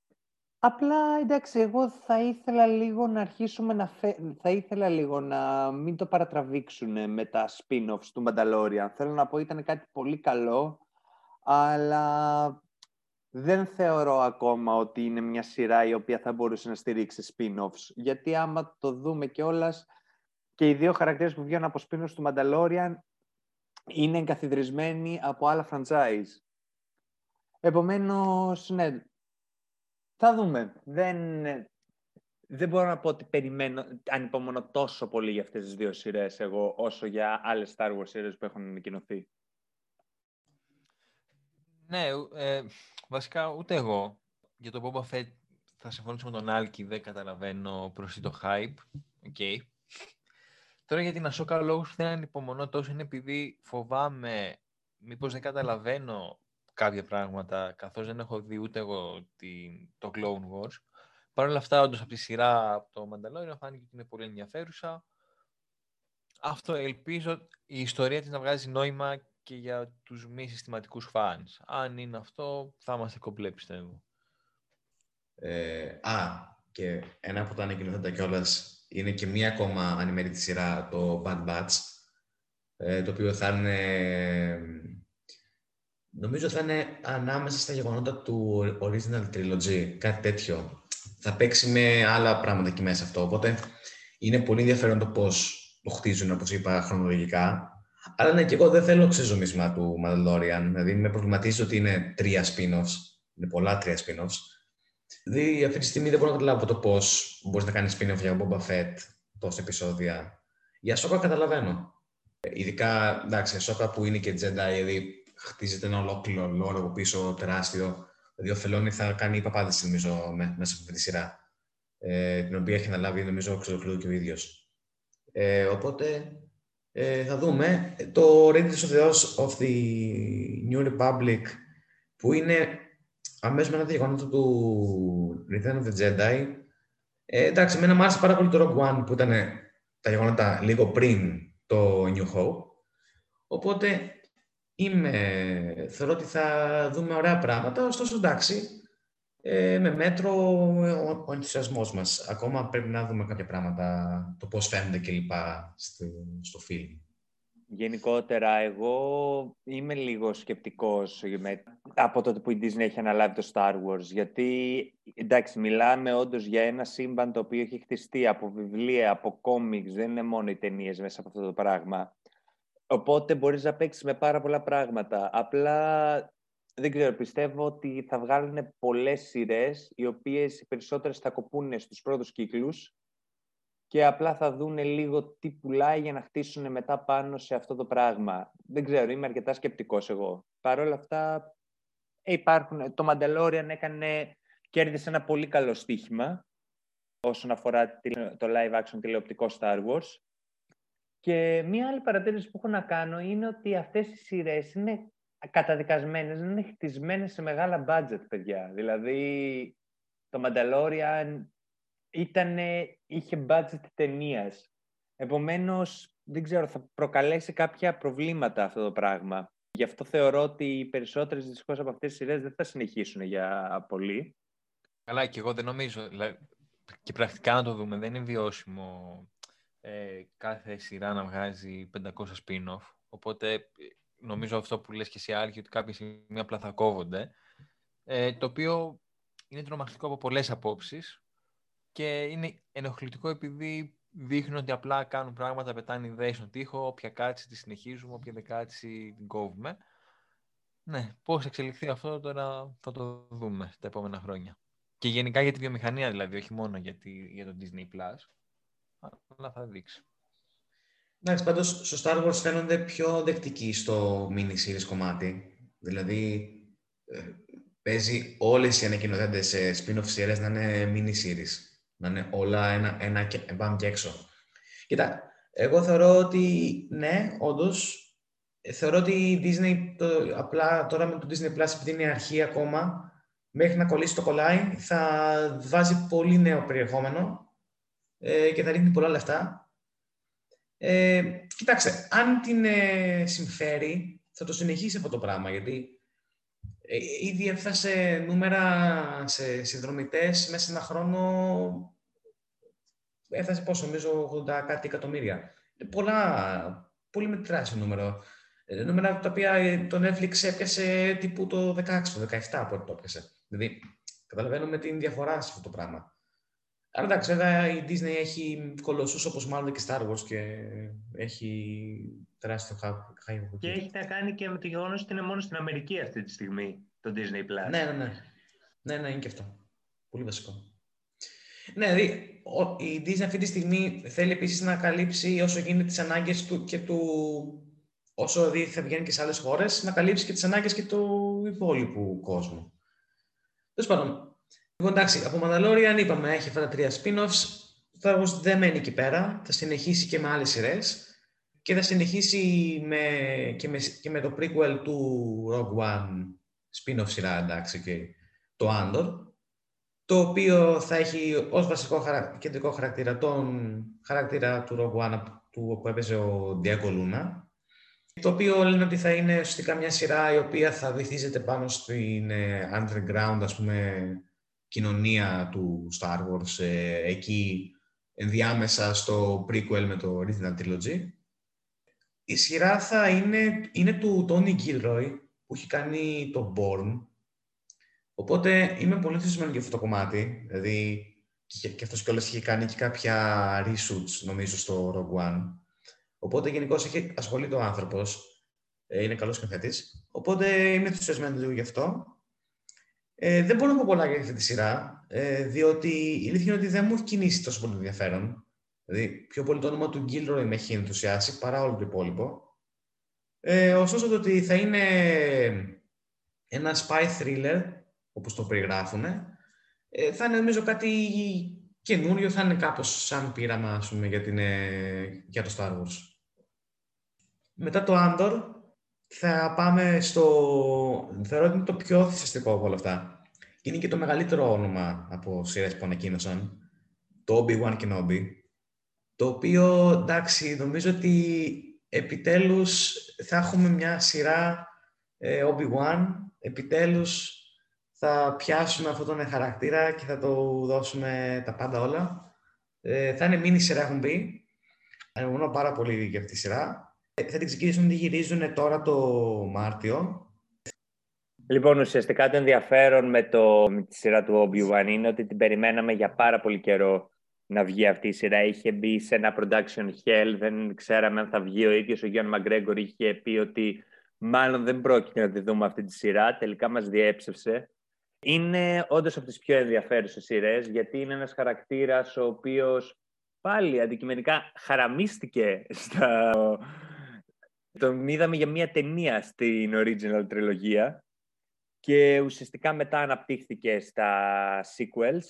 Απλά, εντάξει, εγώ θα ήθελα λίγο να αρχίσουμε να... Θα ήθελα λίγο να μην το παρατραβήξουν με τα spin-offs του Mandalorian. Θέλω να πω, ήταν κάτι πολύ καλό, αλλά δεν θεωρώ ακόμα ότι είναι μια σειρά η οποία θα μπορούσε να στηρίξει spin-offs. Γιατί άμα το δούμε κιόλας και οι δύο χαρακτήρες που βγαίνουν από spin-offs του Mandalorian είναι εγκαθιδρυσμένοι από άλλα franchise. Επομένως, ναι, θα δούμε. Δεν, δεν μπορώ να πω ότι περιμένω, ανυπομονώ τόσο πολύ για αυτές τις δύο σειρές εγώ, όσο για άλλες Star Wars σειρές που έχουν ανακοινωθεί. Ναι, ε, βασικά ούτε εγώ. Για το Boba Fett θα συμφωνήσω με τον Άλκη, δεν καταλαβαίνω προς το hype. Okay. Τώρα για την Ασόκα λόγους που δεν ανυπομονώ τόσο είναι επειδή φοβάμαι μήπως δεν καταλαβαίνω κάποια πράγματα, καθώς δεν έχω δει ούτε εγώ την, το Clone Wars. Παρ' όλα αυτά, όντως, από τη σειρά από το Mandalorian φάνηκε ότι είναι πολύ ενδιαφέρουσα. Αυτό ελπίζω η ιστορία της να βγάζει νόημα και για τους μη συστηματικούς fans. Αν είναι αυτό, θα είμαστε κομπλέ, πιστεύω. Ε, α, και ένα από τα ανακοινωθέντα κιόλας είναι και μία ακόμα animated σειρά, το Bad Batch, ε, το οποίο θα είναι Νομίζω θα είναι ανάμεσα στα γεγονότα του Original Trilogy, κάτι τέτοιο. Θα παίξει με άλλα πράγματα εκεί μέσα αυτό. Οπότε είναι πολύ ενδιαφέρον το πώς το χτίζουν, όπως είπα, χρονολογικά. Αλλά ναι, και εγώ δεν θέλω ξεζομίσμα του Mandalorian. Δηλαδή, με προβληματίζει ότι είναι τρία spin-offs. Είναι πολλά τρία spin-offs. Δηλαδή, αυτή τη στιγμή δεν μπορώ να καταλάβω το πώς μπορείς να κάνεις spin-off για Boba Fett τόσα επεισόδια. Για Σόκα καταλαβαίνω. Ειδικά, εντάξει, Σόκα που είναι και Jedi, δηλαδή χτίζεται ένα ολόκληρο λόρο από πίσω τεράστιο. Δηλαδή, ο Φελόνι θα κάνει παπάδες, νομίζω, μέσα από αυτή τη σειρά. Ε, την οποία έχει αναλάβει, νομίζω, ο και ο ίδιος. Ε, οπότε, ε, θα δούμε. Το Rangers of the, of the New Republic, που είναι αμέσως μετά τα γεγονότα του Return of the Jedi, ε, εντάξει, εμένα μου άρεσε πάρα πολύ το Rogue One, που ήταν τα γεγονότα λίγο πριν το New Hope. Οπότε, είμαι, θεωρώ ότι θα δούμε ωραία πράγματα, ωστόσο εντάξει, ε, με μέτρο ο, ο ενθουσιασμός μας. Ακόμα πρέπει να δούμε κάποια πράγματα, το πώς φαίνονται κλπ. Στο, στο φιλμ. Γενικότερα, εγώ είμαι λίγο σκεπτικός με, από τότε που η Disney έχει αναλάβει το Star Wars, γιατί, εντάξει, μιλάμε όντως για ένα σύμπαν το οποίο έχει χτιστεί από βιβλία, από κόμιξ, δεν είναι μόνο οι ταινίες μέσα από αυτό το πράγμα. Οπότε μπορείς να παίξεις με πάρα πολλά πράγματα. Απλά δεν ξέρω, πιστεύω ότι θα βγάλουν πολλές σειρές, οι οποίες οι περισσότερες θα κοπούν στους πρώτους κύκλους και απλά θα δουν λίγο τι πουλάει για να χτίσουν μετά πάνω σε αυτό το πράγμα. Δεν ξέρω, είμαι αρκετά σκεπτικός εγώ. Παρ' όλα αυτά, ε, υπάρχουν, το Mandalorian έκανε, κέρδισε ένα πολύ καλό στοίχημα όσον αφορά το live action τηλεοπτικό Star Wars. Και μία άλλη παρατήρηση που έχω να κάνω είναι ότι αυτές οι σειρές είναι καταδικασμένες, είναι χτισμένες σε μεγάλα budget, παιδιά. Δηλαδή, το Mandalorian ήτανε, είχε budget ταινίας. Επομένως, δεν ξέρω, θα προκαλέσει κάποια προβλήματα αυτό το πράγμα. Γι' αυτό θεωρώ ότι οι περισσότερες δυστυχώς από αυτές τις σειρές δεν θα συνεχίσουν για πολύ. Καλά, και εγώ δεν νομίζω. Και πρακτικά να το δούμε, δεν είναι βιώσιμο ε, κάθε σειρά να βγάζει 500 spin-off. Οπότε νομίζω αυτό που λες και εσύ Άλκη, ότι κάποια στιγμή απλά θα κόβονται. Ε, το οποίο είναι τρομακτικό από πολλές απόψεις και είναι ενοχλητικό επειδή δείχνουν ότι απλά κάνουν πράγματα, πετάνε ιδέες στον τοίχο, όποια κάτσει τη συνεχίζουμε, όποια δεν κάτσει την κόβουμε. Ναι, πώς εξελιχθεί αυτό τώρα θα το δούμε τα επόμενα χρόνια. Και γενικά για τη βιομηχανία δηλαδή, όχι μόνο για, για το Disney+. Plus αλλά θα δείξει. Εντάξει, πάντως στο Star Wars φαίνονται πιο δεκτικοί στο mini series κομμάτι. Δηλαδή, ε, παίζει όλες οι ανακοινωθέντες σε spin-off series να είναι mini series. Να είναι όλα ένα, ένα και, και έξω. Κοίτα, εγώ θεωρώ ότι ναι, όντως Ε, θεωρώ ότι η Disney, το, απλά τώρα με το Disney Plus, επειδή είναι αρχή ακόμα, μέχρι να κολλήσει το κολλάει, θα βάζει πολύ νέο περιεχόμενο ε, και θα ρίχνει πολλά λεφτά. Ε, κοιτάξτε, αν την ε, συμφέρει, θα το συνεχίσει αυτό το πράγμα, γιατί ε, ήδη έφτασε νούμερα σε συνδρομητές μέσα σε ένα χρόνο, έφτασε πόσο, νομίζω, 80 κάτι εκατομμύρια. πολλά, πολύ μετράσιο νούμερο. Ε, νούμερα τα οποία ε, το Netflix έπιασε τύπου το 16, το 17 από το έπιασε. Δηλαδή, καταλαβαίνουμε την διαφορά σε αυτό το πράγμα. Αλλά εντάξει, βέβαια η Disney έχει κολοσσούς όπως μάλλον και Star Wars και έχει τεράστιο χάι. Και έχει να κάνει και με το γεγονός ότι είναι μόνο στην Αμερική αυτή τη στιγμή το Disney Plus. Ναι, ναι, ναι. Ναι, ναι, είναι και αυτό. Πολύ βασικό. Ναι, δηλαδή η Disney αυτή τη στιγμή θέλει επίσης να καλύψει όσο γίνεται τις ανάγκες του και του όσο δει θα βγαίνει και σε άλλες χώρες, να καλύψει και τις ανάγκες και του υπόλοιπου κόσμου. Τέλος πάντων. Λοιπόν, εντάξει, από Mandalorian είπαμε, έχει αυτά τα τρία spin-offs. Star Wars δεν μένει εκεί πέρα. Θα συνεχίσει και με άλλες σειρές. Και θα συνεχίσει με, και, με, και με το prequel του Rogue One spin-off σειρά, εντάξει, και το Andor, το οποίο θα έχει ως βασικό κεντρικό χαρακτήρα τον χαρακτήρα του Rogue One του, που έπαιζε ο Diego Luna, το οποίο λένε ότι θα είναι ουσιαστικά μια σειρά η οποία θα βυθίζεται πάνω στην ε, underground, ας πούμε, κοινωνία του Star Wars, ε, εκεί ενδιάμεσα στο prequel με το Original Trilogy. Η σειρά θα είναι, είναι του Tony Gilroy, που έχει κάνει το Born. Οπότε είμαι πολύ ενθουσιασμένος για αυτό το κομμάτι. Δηλαδή, και, και αυτός κιόλας έχει κάνει και κάποια reshoots, νομίζω, στο Rogue One. Οπότε γενικώς έχει ασχολείται ο άνθρωπος. Ε, είναι καλός σκηνοθέτης. Οπότε είμαι ενθουσιασμένος λίγο γι' αυτό. Ε, δεν μπορώ να πω πολλά για αυτή τη σειρά, ε, διότι η αλήθεια είναι ότι δεν μου έχει κινήσει τόσο πολύ ενδιαφέρον. Δηλαδή, πιο πολύ το όνομα του Γκίλροϊ με έχει ενθουσιάσει παρά όλο το υπόλοιπο. Ε, ωστόσο, το ότι θα είναι ένα spy thriller, όπως το περιγράφουν, ε, θα είναι νομίζω κάτι καινούριο, θα είναι κάπως σαν πείραμα, ας πούμε, για, την, ε, για το Star Wars. Μετά το Andor θα πάμε στο... Θεωρώ ότι είναι το πιο θυσιαστικό από όλα αυτά. Είναι και το μεγαλύτερο όνομα από σειρές που ανακοίνωσαν. Το Obi-Wan Kenobi. Το οποίο, εντάξει, νομίζω ότι επιτέλους θα έχουμε μια σειρά ε, Obi-Wan. Επιτέλους θα πιάσουμε αυτόν τον χαρακτήρα και θα το δώσουμε τα πάντα όλα. Ε, θα είναι μήνυ σειρά, έχουν πει. Ανυπομονώ πάρα πολύ για αυτή τη σειρά. Θα την ξεκινήσουν να τη γυρίζουν τώρα το Μάρτιο. Λοιπόν, ουσιαστικά το ενδιαφέρον με, το, με τη σειρά του Obi-Wan είναι ότι την περιμέναμε για πάρα πολύ καιρό να βγει αυτή η σειρά. Είχε μπει σε ένα production hell, δεν ξέραμε αν θα βγει ο ίδιος. Ο Γιώργο Μαγκρέγκορ είχε πει ότι μάλλον δεν πρόκειται να τη δούμε αυτή τη σειρά. Τελικά μας διέψευσε. Είναι όντως από τις πιο ενδιαφέρουσες σειρές, γιατί είναι ένας χαρακτήρας ο οποίος πάλι αντικειμενικά χαραμίστηκε στα τον είδαμε για μια ταινία στην original τριλογία και ουσιαστικά μετά αναπτύχθηκε στα sequels.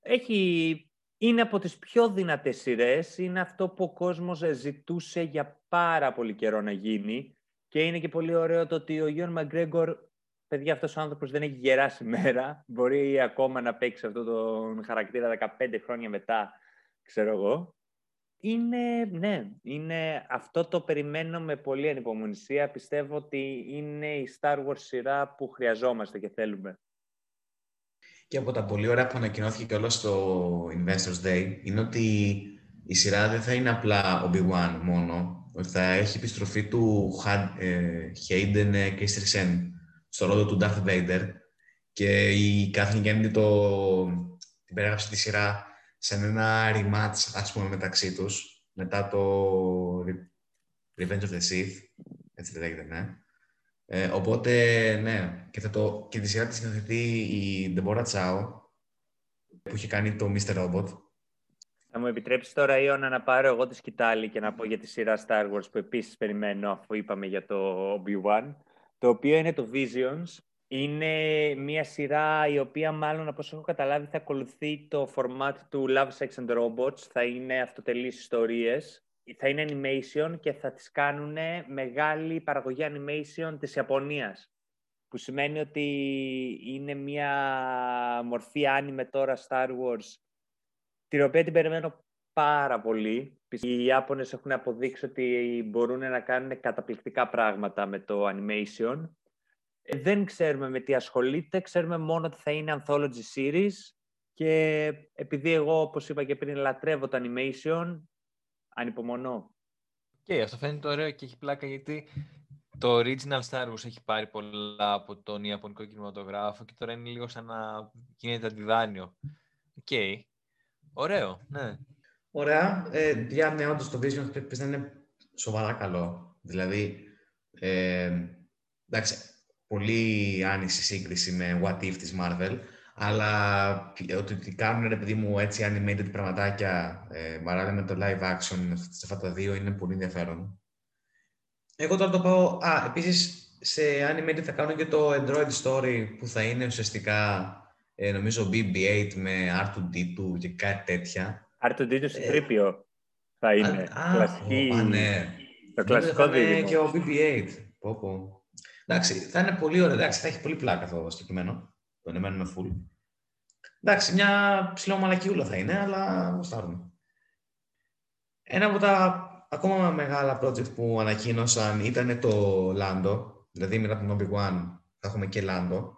Έχει, είναι από τις πιο δυνατές σειρές, είναι αυτό που ο κόσμος ζητούσε για πάρα πολύ καιρό να γίνει και είναι και πολύ ωραίο το ότι ο Γιον Μαγκρέγκορ, παιδιά αυτός ο άνθρωπος δεν έχει γεράσει μέρα, μπορεί ακόμα να παίξει αυτό τον χαρακτήρα 15 χρόνια μετά, ξέρω εγώ. Είναι, ναι, είναι, αυτό το περιμένω με πολύ ανυπομονησία. Πιστεύω ότι είναι η Star Wars σειρά που χρειαζόμαστε και θέλουμε. Και από τα πολύ ωραία που ανακοινώθηκε και όλο στο Investors Day είναι ότι η σειρά δεν θα είναι απλά Obi-Wan μόνο, ότι θα έχει επιστροφή του ε, Hayden Christensen στο ρόλο του Darth Vader και η Kathleen Kennedy το, την περιγράψε τη σειρά σε ένα rematch, ας πούμε, μεταξύ τους, μετά το Revenge of the Sith, έτσι λέγεται, ναι. Ε, οπότε, ναι, και, θα το, και τη σειρά της σκηνοθετεί η Deborah Chow, που είχε κάνει το Mr. Robot. Θα μου επιτρέψεις τώρα, Ιωνα, να πάρω εγώ τη σκητάλη και να πω για τη σειρά Star Wars που επίσης περιμένω, αφού είπαμε για το Obi-Wan, το οποίο είναι το Visions, είναι μια σειρά η οποία μάλλον από όσο έχω καταλάβει θα ακολουθεί το format του Love, Sex and Robots. Θα είναι αυτοτελείς ιστορίες θα είναι animation και θα τις κάνουν μεγάλη παραγωγή animation της Ιαπωνίας. Που σημαίνει ότι είναι μια μορφή anime τώρα Star Wars, την οποία την περιμένω πάρα πολύ. Οι Ιάπωνες έχουν αποδείξει ότι μπορούν να κάνουν καταπληκτικά πράγματα με το animation. Ε, δεν ξέρουμε με τι ασχολείται, ξέρουμε μόνο ότι θα είναι anthology series και επειδή εγώ, όπως είπα και πριν, λατρεύω το animation, ανυπομονώ. Και αυτό φαίνεται ωραίο και έχει πλάκα γιατί το original Star Wars έχει πάρει πολλά από τον Ιαπωνικό κινηματογράφο και τώρα είναι λίγο σαν να γίνεται αντιδάνειο. OK. Okay. Ωραίο, ναι. Ωραία. Ε, για ναι, όντως το Visions πρέπει να είναι σοβαρά καλό. Δηλαδή, ε, εντάξει, πολύ άνηση σύγκριση με What If της Marvel, αλλά ότι κάνουν, ρε παιδί μου, έτσι animated πραγματάκια, ε, με το live action σε αυτά τα δύο, είναι πολύ ενδιαφέρον. Εγώ τώρα το πάω... Α, επίσης, σε animated θα κάνω και το Android Story, που θα είναι ουσιαστικά, ε, νομίζω, BB-8 με R2-D2 και κάτι τέτοια. R2-D2 σε τρίπιο θα είναι. Α, κλασική... α, ναι. Το κλασικό δίλημα. και ο BB-8. Πω, πω. Εντάξει, θα είναι πολύ ωραίο. Εντάξει, θα έχει πολύ πλάκα αυτό το συγκεκριμένο. Το ανεμένουμε full. Εντάξει, μια ψηλό μαλακιούλα θα είναι, αλλά γουστάρουμε. Ένα από τα ακόμα μεγάλα project που ανακοίνωσαν ήταν το Lando. Δηλαδή, μετά τον Obi-Wan θα έχουμε και Lando.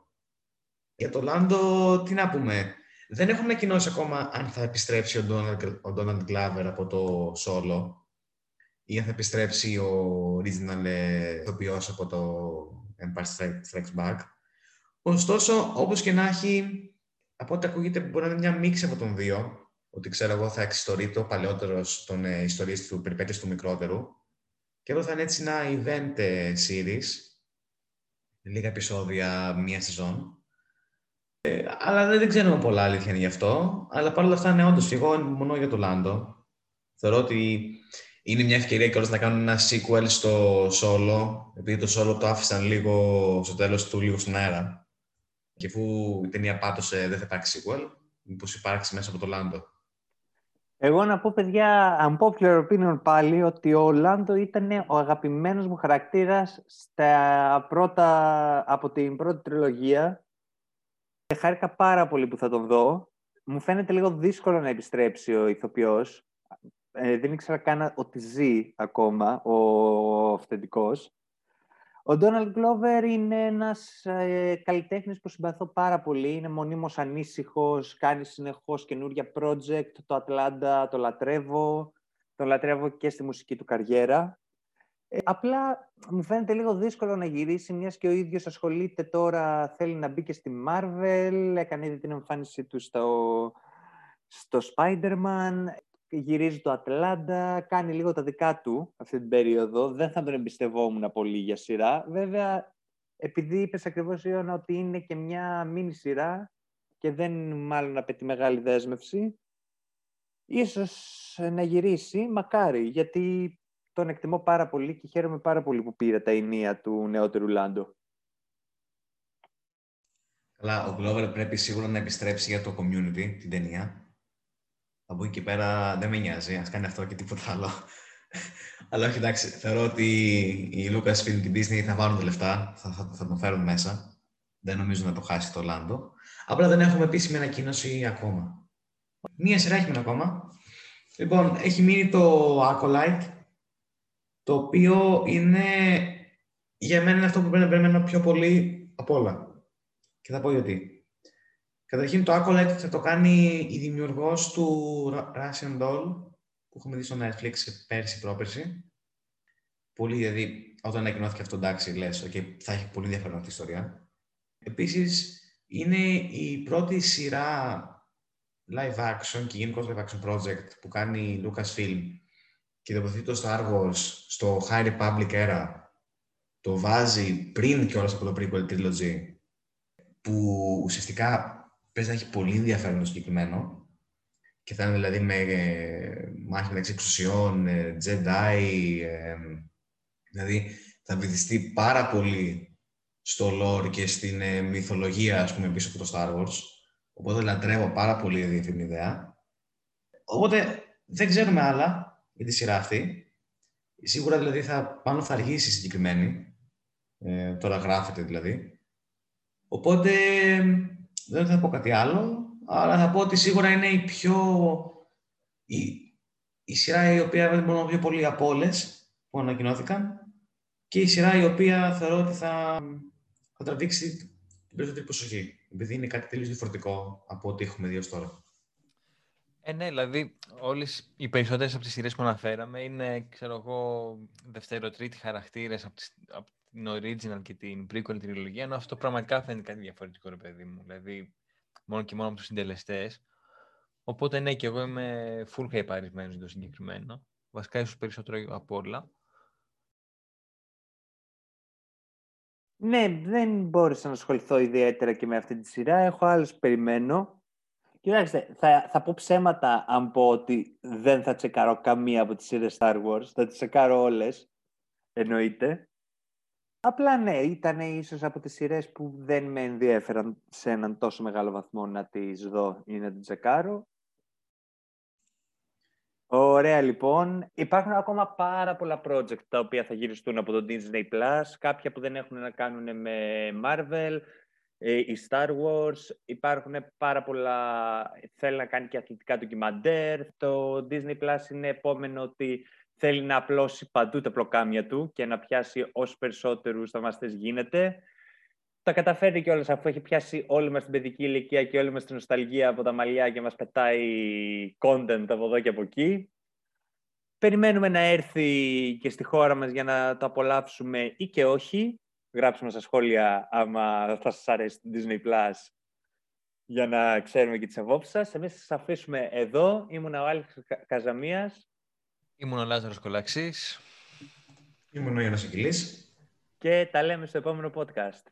Για το Lando, τι να πούμε. Δεν έχουν ανακοινώσει ακόμα αν θα επιστρέψει ο Donald, ο Donald Glover από το Solo ή αν θα επιστρέψει ο original ε, ηθοποιός από το Empire Strikes Back. Ωστόσο, όπως και να έχει, από ό,τι ακούγεται μπορεί να είναι μια μίξη από τον δύο, ότι ξέρω εγώ θα εξιστορείται ο παλαιότερο των ε, ιστορίες του περιπέτειες του μικρότερου και εδώ θα είναι έτσι ένα event ε, series, λίγα επεισόδια, μία σεζόν. Ε, αλλά δεν, δεν ξέρουμε πολλά αλήθεια είναι γι' αυτό. Αλλά παρόλα αυτά, ναι, όντως, εγώ μόνο για το Λάντο. Θεωρώ ότι είναι μια ευκαιρία και να κάνουν ένα sequel στο solo, επειδή το solo το άφησαν λίγο στο τέλος του, λίγο στον αέρα. Και αφού η ταινία πάτωσε, δεν θα υπάρξει sequel, μήπως υπάρξει μέσα από το Λάντο. Εγώ να πω, παιδιά, unpopular opinion πάλι, ότι ο Λάντο ήταν ο αγαπημένος μου χαρακτήρας στα πρώτα, από την πρώτη τριλογία. Και χάρηκα πάρα πολύ που θα τον δω. Μου φαίνεται λίγο δύσκολο να επιστρέψει ο ηθοποιός ε, δεν ήξερα καν ότι ζει ακόμα ο αυθεντικός. Ο Ντόναλντ Γκλόβερ είναι ένας ε, καλλιτέχνης που συμπαθώ πάρα πολύ. Είναι μονίμως ανήσυχος, κάνει συνεχώς καινούργια project. Το Ατλάντα το λατρεύω. Το λατρεύω και στη μουσική του καριέρα. Ε, απλά μου φαίνεται λίγο δύσκολο να γυρίσει, μιας και ο ίδιος ασχολείται τώρα, θέλει να μπει και στη Marvel, έκανε ήδη την εμφάνισή του στο, στο Spider-Man γυρίζει το Ατλάντα, κάνει λίγο τα δικά του αυτή την περίοδο. Δεν θα τον εμπιστευόμουν πολύ για σειρά. Βέβαια, επειδή είπες ακριβώς, Ίωνα, ότι είναι και μια μίνι σειρά και δεν μάλλον απαιτεί μεγάλη δέσμευση, ίσως να γυρίσει, μακάρι, γιατί τον εκτιμώ πάρα πολύ και χαίρομαι πάρα πολύ που πήρε τα ηνία του νεότερου Λάντο. Καλά, ο Glover πρέπει σίγουρα να επιστρέψει για το community, την ταινία. Από εκεί και πέρα δεν με νοιάζει, ας κάνει αυτό και τίποτα άλλο. (laughs) Αλλά όχι, εντάξει, θεωρώ ότι οι Lucasfilm και η Disney θα βάλουν τα λεφτά, θα, θα, θα τον φέρουν μέσα. Δεν νομίζω να το χάσει το Λάντο. Απλά δεν έχουμε επίσημη ανακοίνωση ακόμα. Μία σειρά έχει μείνει ακόμα. Λοιπόν, έχει μείνει το Acolyte, το οποίο είναι για μένα είναι αυτό που πρέπει να περιμένω πιο πολύ από όλα. Και θα πω γιατί. Καταρχήν το Acolyte θα το κάνει η δημιουργός του Russian Doll που έχουμε δει στο Netflix πέρσι, πρόπερσι. Πολύ, δηλαδή, όταν ανακοινώθηκε αυτό, εντάξει, λες, okay, θα έχει πολύ ενδιαφέρον αυτή η ιστορία. Επίσης, είναι η πρώτη σειρά live action και γενικώς live action project που κάνει η Lucasfilm και τοποθετεί το Star Wars στο High Republic era. Το βάζει πριν κιόλας από το prequel trilogy που ουσιαστικά παίζει να έχει πολύ ενδιαφέρον το συγκεκριμένο και θα είναι δηλαδή με ε, μάχη μεταξύ εξουσιών, ε, Jedi, ε, δηλαδή θα βυθιστεί πάρα πολύ στο lore και στην ε, μυθολογία, ας πούμε, πίσω από το Star Wars. Οπότε λατρεύω πάρα πολύ αυτή την ιδέα. Οπότε δεν ξέρουμε άλλα. για τη σειρά αυτή. Σίγουρα δηλαδή θα, πάνω θα αργήσει συγκεκριμένη. Ε, τώρα γράφεται δηλαδή. Οπότε δεν θα πω κάτι άλλο, αλλά θα πω ότι σίγουρα είναι η πιο... Η, η σειρά η οποία δεν μπορώ να πιο πολύ από όλες που ανακοινώθηκαν και η σειρά η οποία θεωρώ ότι θα, θα τραβήξει την περισσότερη προσοχή, επειδή είναι κάτι τελείως διαφορετικό από ό,τι έχουμε δει ως τώρα. Ε, ναι, δηλαδή όλες οι περισσότερες από τις σειρές που αναφέραμε είναι, ξέρω εγώ, δευτεροτρίτη χαρακτήρες από, τις, από την original και την prequel τριλογία, ενώ αυτό πραγματικά φαίνεται κάτι διαφορετικό, ρε παιδί μου. Δηλαδή, μόνο και μόνο από τους συντελεστές. Οπότε, ναι, και εγώ είμαι full hypaρισμένος για το συγκεκριμένο. Βασικά, ίσως περισσότερο από όλα. Ναι, δεν μπόρεσα να ασχοληθώ ιδιαίτερα και με αυτή τη σειρά. Έχω άλλους που περιμένω. Κοιτάξτε, θα, θα πω ψέματα αν πω ότι δεν θα τσεκάρω καμία από τις σειρές Star Wars. Θα τις τσεκάρω όλες, εννοείται. Απλά ναι, ήταν ίσως από τις σειρές που δεν με ενδιέφεραν σε έναν τόσο μεγάλο βαθμό να τις δω ή να τις τσεκάρω. Ωραία λοιπόν. Υπάρχουν ακόμα πάρα πολλά project τα οποία θα γυριστούν από το Disney+, Plus, κάποια που δεν έχουν να κάνουν με Marvel, ε, η Star Wars, υπάρχουν πάρα πολλά, θέλει να κάνει και αθλητικά ντοκιμαντέρ, το Disney Plus είναι επόμενο ότι θέλει να απλώσει παντού τα πλοκάμια του και να πιάσει όσο περισσότερους θαυμαστές γίνεται. Τα καταφέρει κιόλας αφού έχει πιάσει όλη μας την παιδική ηλικία και όλη μας την νοσταλγία από τα μαλλιά και μας πετάει content από εδώ και από εκεί. Περιμένουμε να έρθει και στη χώρα μας για να το απολαύσουμε ή και όχι. Γράψουμε στα σχόλια άμα θα σας αρέσει το Disney Plus για να ξέρουμε και τις απόψεις σας. Εμείς θα σας αφήσουμε εδώ. Ήμουν ο Άλεξ Καζαμίας. Ήμουν ο Λάζαρος Κολαξής. Ήμουν ο Γιάννης Αγγελής. Και τα λέμε στο επόμενο podcast.